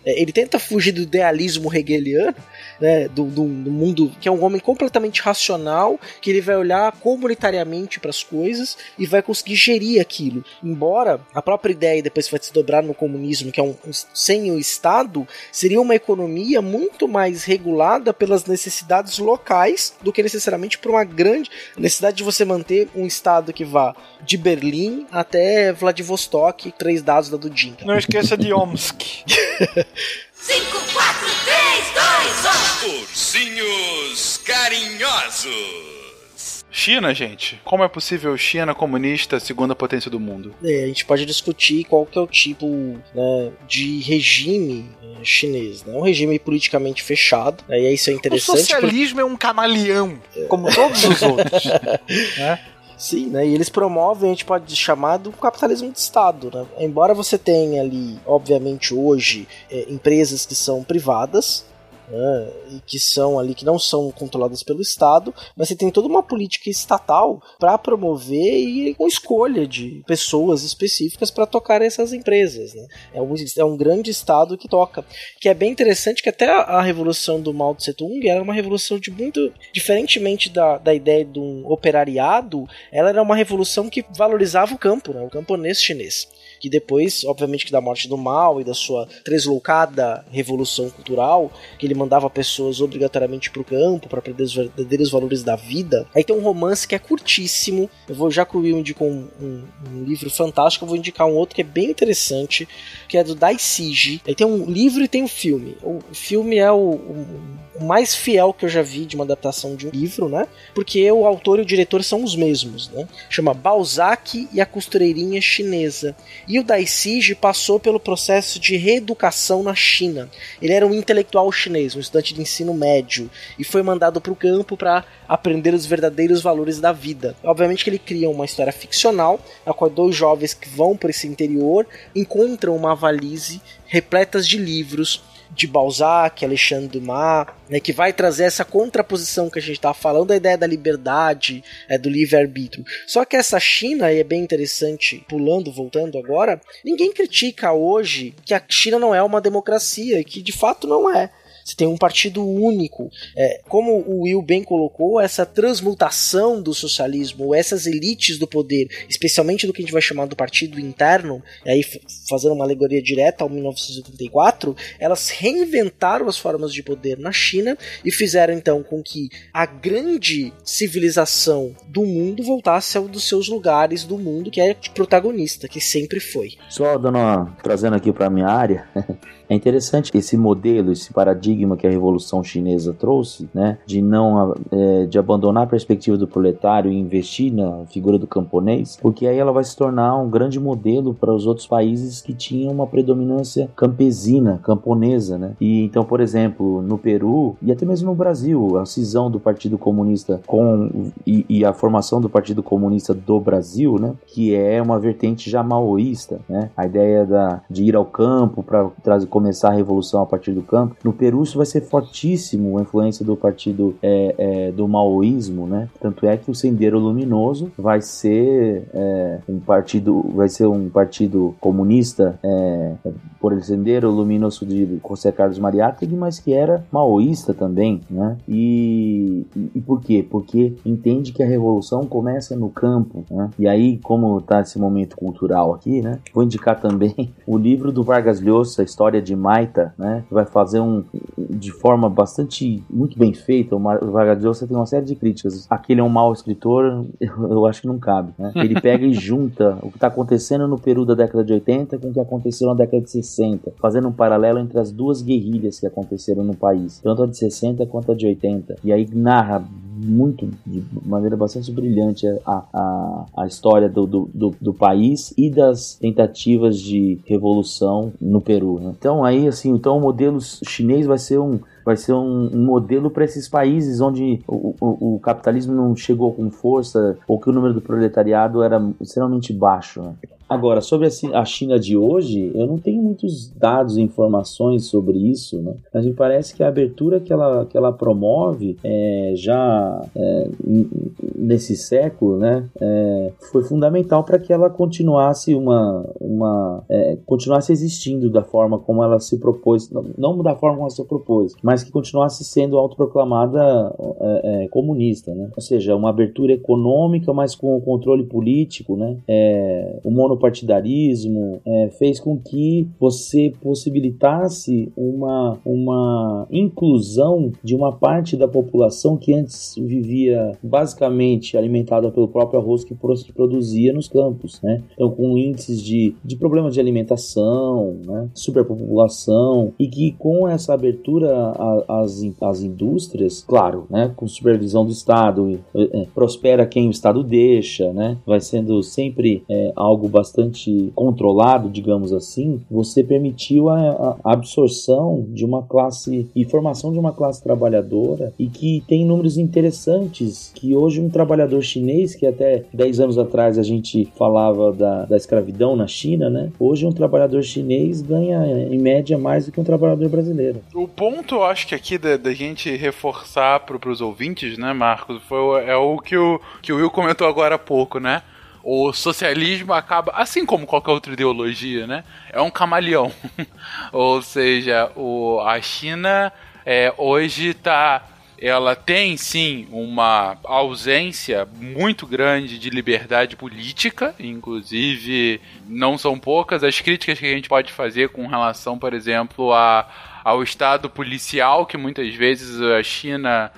É, Ele tenta fugir do idealismo hegeliano, né, do, do- do mundo que é um homem completamente racional, que ele vai olhar comunitariamente para as coisas e vai conseguir gerir aquilo. Embora a própria ideia depois vai se dobrar no comunismo, que é um, um- sem o Estado, seria uma economia muito mais regulada pelas necessidades locais do que necessariamente por uma grande necessidade de você manter um Estado que vá de Berlim até Vladivostok, três dados da Dudin. Não esqueça de Omsk. 5, 4, 3, 2, 1. Ursinhos carinhosos. China, gente. Como é possível China comunista, segunda potência do mundo? É, a gente pode discutir qual que é o tipo né, de regime eh, chinês. Né? Um regime politicamente fechado. Aí isso é O interessante. socialismo é um camaleão, como todos os outros. né? Sim, né? E eles promovem, a gente pode chamar do capitalismo de Estado, né? Embora você tenha ali, obviamente, hoje, eh, empresas que são privadas, né? E que são ali, que não são controladas pelo Estado, mas você tem toda uma política estatal para promover e com escolha de pessoas específicas para tocar essas empresas, né? É um, é um grande Estado que toca. Que é bem interessante que até a, revolução do Mao Tse Tung era uma revolução de muito. Diferentemente da, da ideia de um operariado, ela era uma revolução que valorizava o campo, né? o camponês chinês. Que depois, obviamente, que da morte do Mao e da sua tresloucada revolução cultural, que ele mandava pessoas obrigatoriamente para o campo para aprender os verdadeiros valores da vida. Aí tem um romance que é curtíssimo. Eu vou, já que o Will indicou um, um- um livro fantástico, eu vou indicar um outro que é bem interessante, que é do Dai Siji. Aí tem um livro e tem um filme. O filme é o- o mais fiel que eu já vi de uma adaptação de um livro, né? Porque o autor e o diretor são os mesmos, né? Chama Balzac e a Costureirinha Chinesa. E o Daisige passou pelo processo de reeducação na China. Ele era um intelectual chinês, um estudante de ensino médio, e foi mandado para o campo para aprender os verdadeiros valores da vida. Obviamente que ele cria uma história ficcional, na qual dois jovens que vão para esse interior encontram uma valise repletas de livros de Balzac, Alexandre Dumas, né, que vai trazer essa contraposição que a gente estava falando, da ideia da liberdade, é, do livre-arbítrio. Só que essa China, e é bem interessante, pulando, voltando agora, ninguém critica hoje que a China não é uma democracia, que de fato não é. Você tem um partido único. É, como o Will bem colocou, essa transmutação do socialismo, essas elites do poder, especialmente do que a gente vai chamar do partido interno, e aí fazendo uma alegoria direta ao 1984, elas reinventaram as formas de poder na China e fizeram então com que a grande civilização do mundo voltasse ao dos seus lugares do mundo que é protagonista, que sempre foi. Só dando uma, trazendo aqui para minha área, é interessante esse modelo, esse paradigma que a Revolução Chinesa trouxe, né, de não é, de abandonar a perspectiva do proletário e investir na figura do camponês, porque aí ela vai se tornar um grande modelo para os outros países que tinham uma predominância campesina, camponesa, né? E então, por exemplo, no Peru e até mesmo no Brasil, a cisão do Partido Comunista com e, e a formação do Partido Comunista do Brasil, né, que é uma vertente já maoísta, né? A ideia da, de ir ao campo para começar a revolução a partir do campo. No Peru isso vai ser fortíssimo, a influência do partido é, é, do maoísmo, né? Tanto é que o Sendeiro Luminoso vai ser é, um partido, vai ser um partido comunista é, por el Sendeiro Luminoso de José Carlos Mariátegui, mas que era maoísta também, né? E, e, e por quê? Porque entende que a revolução começa no campo, né? E aí, como tá esse momento cultural aqui, né? Vou indicar também o livro do Vargas Llosa, História de Maita, né? Que vai fazer um de forma bastante muito bem feita. O Vargas Llosa tem uma série de críticas. Aquele é um mau escritor, eu, eu acho que não cabe, né? Ele pega e junta o que está acontecendo no Peru da década de 80 com o que aconteceu na década de 60, fazendo um paralelo entre as duas guerrilhas que aconteceram no país, tanto a de 60 quanto a de 80. E aí narra muito, de maneira bastante brilhante a, a, a história do, do, do, do país e das tentativas de revolução no Peru. Né? Então aí assim, então o modelo chinês vai ser um vai ser um, um modelo para esses países onde o, o, o, capitalismo não chegou com força ou que o número do proletariado era extremamente baixo. Né? Agora, sobre a China de hoje, eu não tenho muitos dados e informações sobre isso, né? mas me parece que a abertura que ela, que ela promove é, já é, nesse século né, é, foi fundamental para que ela continuasse uma, uma é, continuasse existindo da forma como ela se propôs, não, não da forma como ela se propôs, mas que continuasse sendo autoproclamada é, é, comunista, né? ou seja, uma abertura econômica, mas com o controle político, né? o monopólio partidarismo é, fez com que você possibilitasse uma, uma inclusão de uma parte da população que antes vivia basicamente alimentada pelo próprio arroz que produzia nos campos, né? Então, com índices de, de problemas de alimentação, né? superpopulação, e que com essa abertura às, às indústrias, claro, né? com supervisão do Estado, é, prospera quem o Estado deixa, né? vai sendo sempre é, algo bastante bastante controlado, digamos assim, você permitiu a, a absorção de uma classe e formação de uma classe trabalhadora e que tem números interessantes que hoje um trabalhador chinês, que até 10 anos atrás a gente falava da, da escravidão na China, né? Hoje um trabalhador chinês ganha em média mais do que um trabalhador brasileiro. O ponto, eu acho que aqui da, da gente reforçar para os ouvintes, né, Marcos, foi, é o que o, que o Will comentou agora há pouco, né? O socialismo acaba, assim como qualquer outra ideologia, né? É um camaleão. Ou seja, o, a China é, hoje está ela tem sim uma ausência muito grande de liberdade política, inclusive não são poucas as críticas que a gente pode fazer com relação, por exemplo, a, ao Estado policial, que muitas vezes a China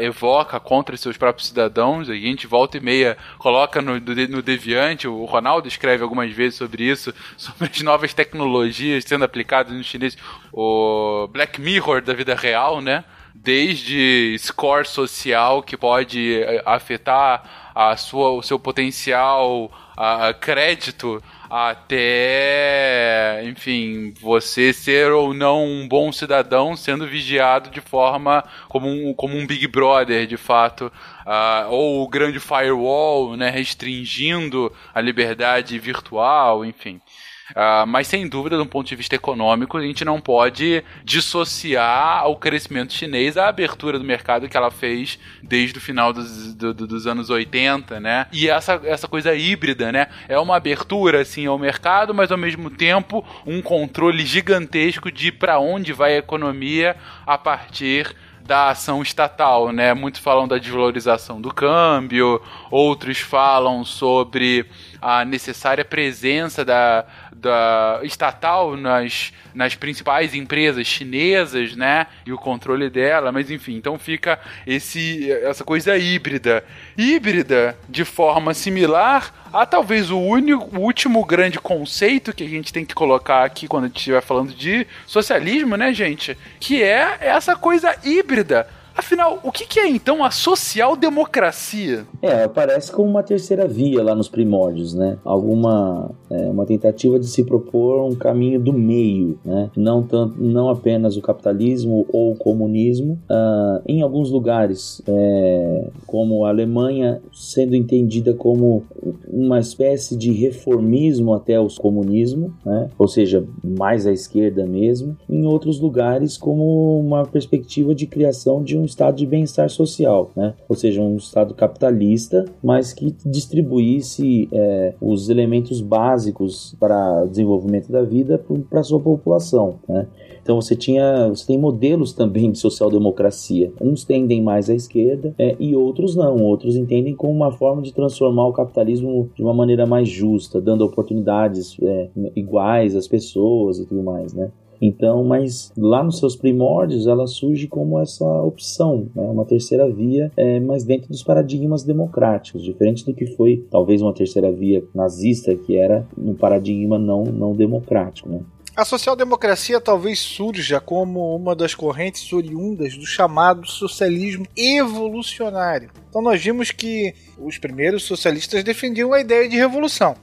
evoca contra seus próprios cidadãos. A gente volta e meia coloca no, no Deviante, o Ronaldo escreve algumas vezes sobre isso, sobre as novas tecnologias sendo aplicadas no chinês. O Black Mirror da vida real, né? Desde score social que pode eh, afetar a sua, o seu potencial a crédito até, enfim, você ser ou não um bom cidadão sendo vigiado de forma como um, como um Big Brother, de fato, uh, ou o grande firewall, né, restringindo a liberdade virtual, enfim. Uh, mas sem dúvida, um ponto de vista econômico, a gente não pode dissociar o crescimento chinês a abertura do mercado que ela fez desde o final dos, do, dos anos 80, né? E essa, essa coisa híbrida, né? É uma abertura, assim, ao mercado, mas ao mesmo tempo um controle gigantesco de para onde vai a economia a partir da ação estatal, né? Muitos falam da desvalorização do câmbio, outros falam sobre a necessária presença da, da estatal nas, nas principais empresas chinesas, né? E o controle dela, mas enfim, então fica esse essa coisa híbrida. Híbrida de forma similar a talvez o único o último grande conceito que a gente tem que colocar aqui quando a gente estiver falando de socialismo, né, gente? Que é essa coisa híbrida Afinal, o que, é então a social-democracia? É, aparece como uma terceira via lá nos primórdios, né? Alguma é, uma tentativa de se propor um caminho do meio, né? Não tanto, não apenas o capitalismo ou o comunismo. Uh, em alguns lugares, é, como a Alemanha, sendo entendida como uma espécie de reformismo até o comunismo, né? Ou seja, mais à esquerda mesmo. Em outros lugares, como uma perspectiva de criação de um um estado de bem-estar social, né? ou seja, um estado capitalista, mas que distribuísse é, os elementos básicos para o desenvolvimento da vida para a sua população. Né? Então você tinha, você tem modelos também de social-democracia. Uns tendem mais à esquerda é, e outros não. Outros entendem como uma forma de transformar o capitalismo de uma maneira mais justa, dando oportunidades é, iguais às pessoas e tudo mais, né? Então, mas lá nos seus primórdios ela surge como essa opção, né? uma terceira via, é, mas dentro dos paradigmas democráticos, diferente do que foi talvez uma terceira via nazista, que era um paradigma não, não democrático. Né? A social-democracia talvez surja como uma das correntes oriundas do chamado socialismo evolucionário. Então nós vimos que os primeiros socialistas defendiam a ideia de revolução.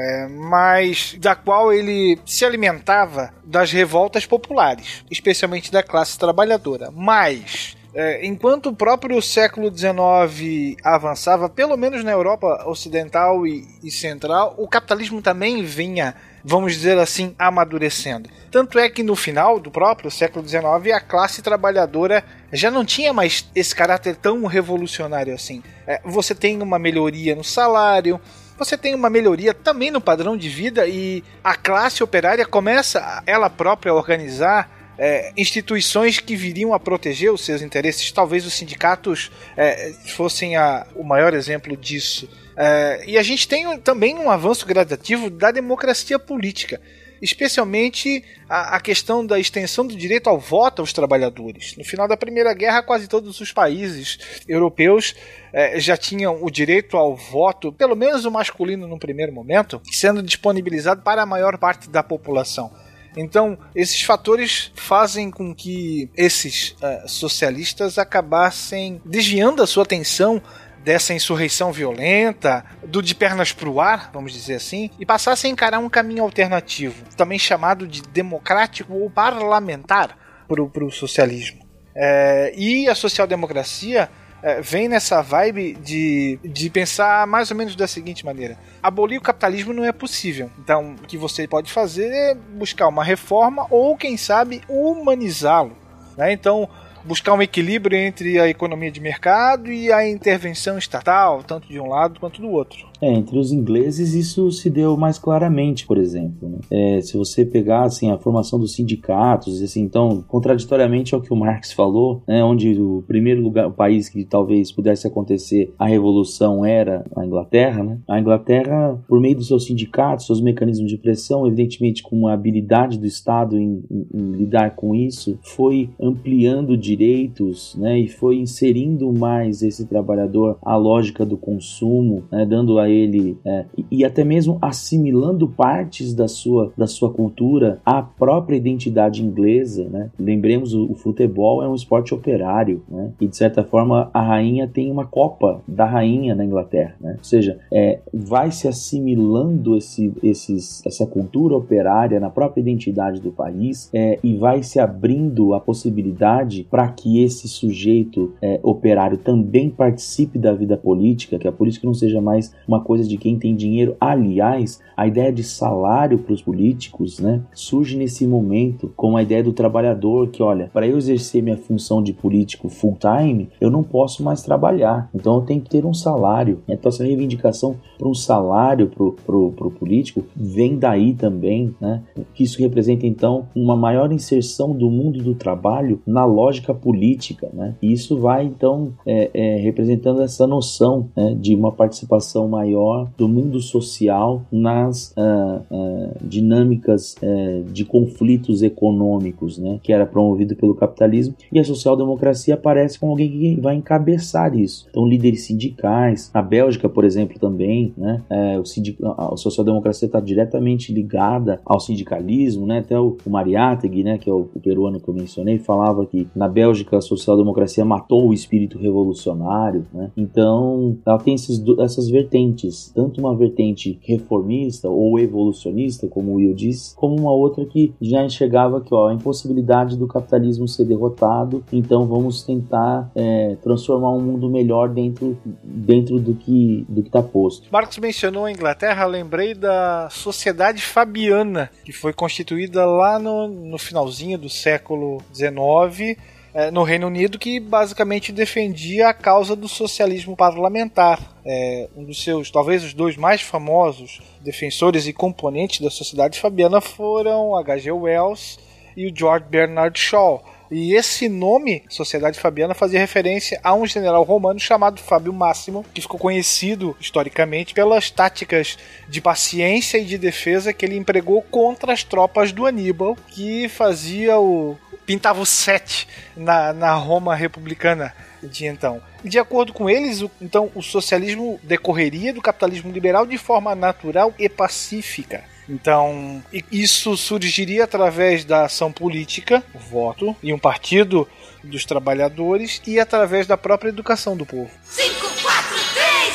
É, mas da qual ele se alimentava das revoltas populares, especialmente da classe trabalhadora. Mas é, enquanto o próprio século XIX avançava, pelo menos na Europa Ocidental e, e Central, o capitalismo também vinha vamos dizer assim, amadurecendo. Tanto é que no final do próprio século XIX, a classe trabalhadora já não tinha mais esse caráter tão revolucionário assim. É, você tem uma melhoria no salário, você tem uma melhoria também no padrão de vida e a classe operária começa ela própria a organizar é, instituições que viriam a proteger os seus interesses. Talvez os sindicatos é, fossem a, o maior exemplo disso. É, e a gente tem também um avanço gradativo da democracia política especialmente a, a, questão da extensão do direito ao voto aos trabalhadores. No final da Primeira Guerra, quase todos os países europeus eh, já tinham o direito ao voto, pelo menos o masculino no primeiro momento, sendo disponibilizado para a maior parte da população. Então, esses fatores fazem com que esses uh, socialistas acabassem desviando a sua atenção dessa insurreição violenta, do de pernas pro ar, vamos dizer assim, e passassem a encarar um caminho alternativo, também chamado de democrático ou parlamentar para o socialismo. É, e a social-democracia é, vem nessa vibe de, de pensar mais ou menos da seguinte maneira: abolir o capitalismo não é possível. Então, o que você pode fazer é buscar uma reforma ou, quem sabe, humanizá-lo. Né? Então, buscar um equilíbrio entre a economia de mercado e a intervenção estatal, tanto de um lado quanto do outro. É, entre os ingleses isso se deu mais claramente, por exemplo. Né? É, se você pegar assim, a formação dos sindicatos, assim, então, contraditoriamente ao que o Marx falou, né, onde o primeiro lugar, o país que talvez pudesse acontecer a revolução era a Inglaterra, né? a Inglaterra, por meio dos seus sindicatos, seus mecanismos de pressão, evidentemente com a habilidade do Estado em, em, em lidar com isso, foi ampliando direitos né, e foi inserindo mais esse trabalhador à lógica do consumo, né, dando a ele é, e, até mesmo assimilando partes da sua, da sua cultura à própria identidade inglesa. Né? Lembremos, o, o futebol é um esporte operário né? e, de certa forma, a rainha tem uma Copa da Rainha na Inglaterra. Né? Ou seja, é, vai se assimilando esse, esses, essa cultura operária na própria identidade do país é, e vai se abrindo a possibilidade para que esse sujeito é, operário também participe da vida política, que isso que não seja mais uma uma coisa de quem tem dinheiro. Aliás, a ideia de salário para os políticos né, surge nesse momento com a ideia do trabalhador que, olha, para eu exercer minha função de político full time, eu não posso mais trabalhar. Então eu tenho que ter um salário. Então essa reivindicação para um salário para o político vem daí também, né? Que isso representa então uma maior inserção do mundo do trabalho na lógica política, né? E isso vai então é, é, representando essa noção né, de uma participação maior do mundo social nas uh, uh, dinâmicas uh, de conflitos econômicos, né, que era promovido pelo capitalismo, e a social-democracia aparece como alguém que vai encabeçar isso. Então, líderes sindicais, a Bélgica, por exemplo, também, né, o sindic... a social-democracia está diretamente ligada ao sindicalismo, né, até o, o Mariátegui, né, que é o, peruano que eu mencionei, falava que na Bélgica a social-democracia matou o espírito revolucionário, né, então ela tem esses, essas vertentes vertentes, tanto uma vertente reformista ou evolucionista, como o Will disse, como uma outra que já enxergava que ó, a impossibilidade do capitalismo ser derrotado, então vamos tentar é, transformar um mundo melhor dentro, dentro do que do está posto. Marcos mencionou a Inglaterra, lembrei da Sociedade Fabiana, que foi constituída lá no, no finalzinho do século XIX é, no Reino Unido que basicamente defendia a causa do socialismo parlamentar. É, um dos seus, talvez os dois mais famosos defensores e componentes da sociedade fabiana foram H.G. Wells e o George Bernard Shaw. E esse nome, Sociedade Fabiana, fazia referência a um general romano chamado Fábio Máximo, que ficou conhecido historicamente pelas táticas de paciência e de defesa que ele empregou contra as tropas do Aníbal, que fazia o, pintava o 7 na, na Roma republicana de então. De acordo com eles, então o socialismo decorreria do capitalismo liberal de forma natural e pacífica. Então, isso surgiria através da ação política, o voto, e um partido dos trabalhadores, e através da própria educação do povo. 5, 4, 3,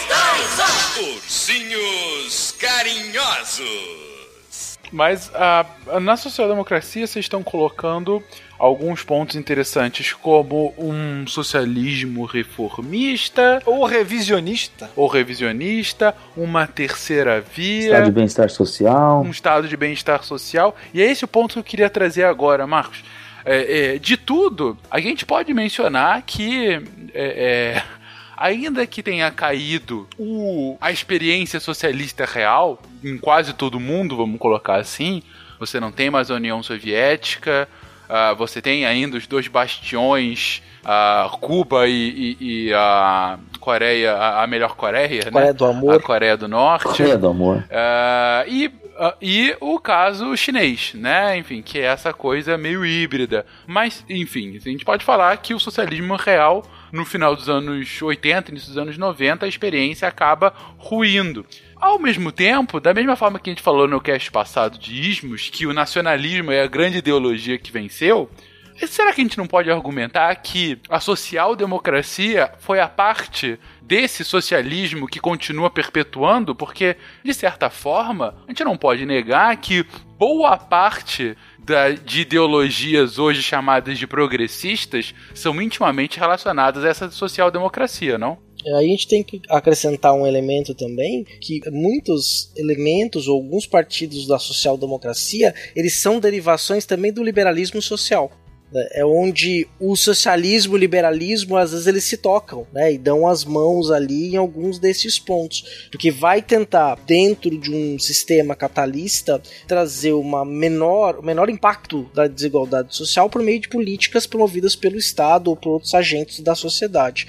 2, 1. Ursinhos carinhosos. Mas ah, na social-democracia vocês estão colocando alguns pontos interessantes, como um socialismo reformista Ou revisionista. ou revisionista, uma terceira via. Estado de bem-estar social. um estado de bem-estar social. E é esse o ponto que eu queria trazer agora, Marcos. É, é, de tudo, a gente pode mencionar que, é, é, ainda que tenha caído o- a experiência socialista real em quase todo mundo, vamos colocar assim, você não tem mais a União Soviética, ah, você tem ainda os dois bastiões, ah, Cuba e, e- e a Coreia, a, a melhor Coreia, né? Coreia do Amor. A Coreia do Norte. Coreia do amor. Ah, e, ah, e o caso chinês, né? Enfim, que é essa coisa meio híbrida. Mas, enfim, a gente pode falar que o socialismo real, no final dos anos 80, início dos anos 90, a experiência acaba ruindo. Ao mesmo tempo, da mesma forma que a gente falou no cast passado de ismos, que o nacionalismo é a grande ideologia que venceu, Será que a gente não pode argumentar que a social-democracia foi a parte desse socialismo que continua perpetuando? Porque, de certa forma, a gente não pode negar que boa parte da- de ideologias hoje chamadas de progressistas são intimamente relacionadas a essa social-democracia, não? Aí a gente tem que acrescentar um elemento também, que muitos elementos ou alguns partidos da social-democracia, eles são derivações também do liberalismo social. É onde o socialismo e o liberalismo, às vezes, eles se tocam, né? E dão as mãos ali em alguns desses pontos. Porque vai tentar, dentro de um sistema capitalista, trazer uma menor, o menor impacto da desigualdade social por meio de políticas promovidas pelo Estado ou por outros agentes da sociedade.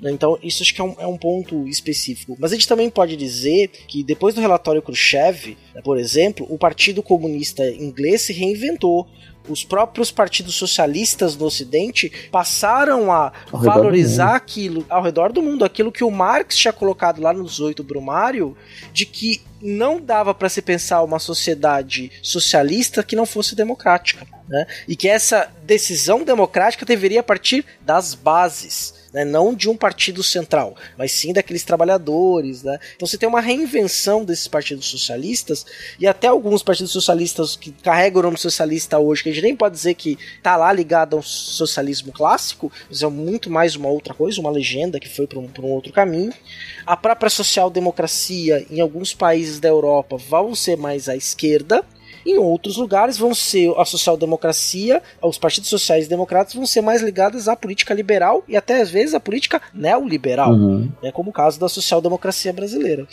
né? Então, isso acho que é um, é um ponto específico. Mas a gente também pode dizer que depois do relatório Khrushchev, né, por exemplo, o Partido Comunista Inglês se reinventou. Os próprios partidos socialistas no Ocidente passaram a valorizar aquilo ao redor do mundo, aquilo que o Marx tinha colocado lá no 18 Brumário, de que não dava para se pensar uma sociedade socialista que não fosse democrática, né? E que essa decisão democrática deveria partir das bases, né? Não de um partido central, mas sim daqueles trabalhadores, né? Então você tem uma reinvenção desses partidos socialistas e até alguns partidos socialistas que carregam o nome socialista hoje, que a gente nem pode dizer que tá lá ligado ao socialismo clássico, mas é muito mais uma outra coisa, uma legenda que foi para um, um outro caminho. A própria social-democracia em alguns países da Europa vão ser mais à esquerda. Em outros lugares vão ser a social-democracia, os partidos sociais democratas vão ser mais ligados à política liberal e até às vezes à política neoliberal, Uhum. né, como o caso da social-democracia brasileira.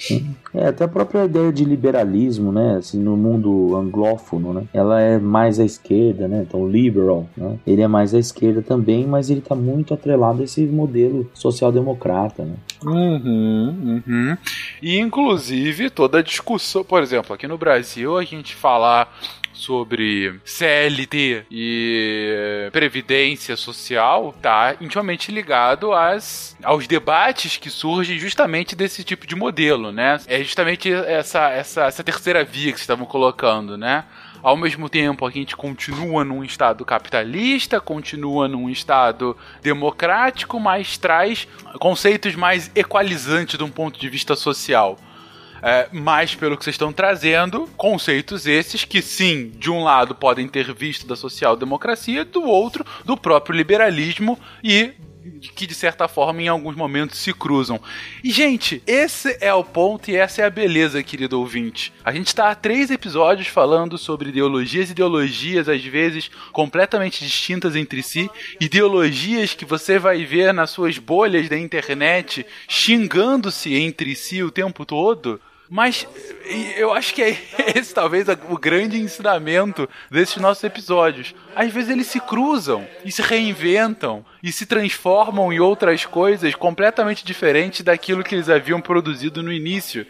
É, até a própria ideia de liberalismo, né, assim, no mundo anglófono, né, ela é mais à esquerda, né, então liberal, né, ele é mais à esquerda também, mas ele tá muito atrelado a esse modelo social-democrata, né. Uhum, uhum. E inclusive toda a discussão, por exemplo, aqui no Brasil a gente falar sobre CLT e previdência social tá intimamente ligado às, aos debates que surgem justamente desse tipo de modelo, né? É justamente essa, essa, essa terceira via que vocês estavam colocando, né? Ao mesmo tempo, a gente continua num estado capitalista, continua num estado democrático, mas traz conceitos mais equalizantes de um ponto de vista social. É, mas pelo que vocês estão trazendo, conceitos esses que sim, de um lado podem ter visto da social-democracia, do outro do próprio liberalismo e que de certa forma em alguns momentos se cruzam. E gente, esse é o ponto e essa é a beleza, querido ouvinte. A gente está há três episódios falando sobre ideologias, ideologias às vezes completamente distintas entre si, ideologias que você vai ver nas suas bolhas da internet xingando-se entre si o tempo todo. Mas eu acho que é esse talvez o grande ensinamento desses nossos episódios. Às vezes eles se cruzam e se reinventam e se transformam em outras coisas completamente diferentes daquilo que eles haviam produzido no início.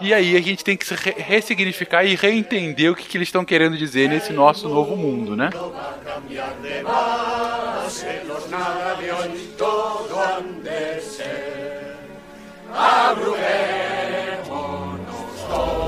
E aí a gente tem que se re ressignificar e reentender o que, que eles estão querendo dizer nesse nosso novo mundo, né? Oh.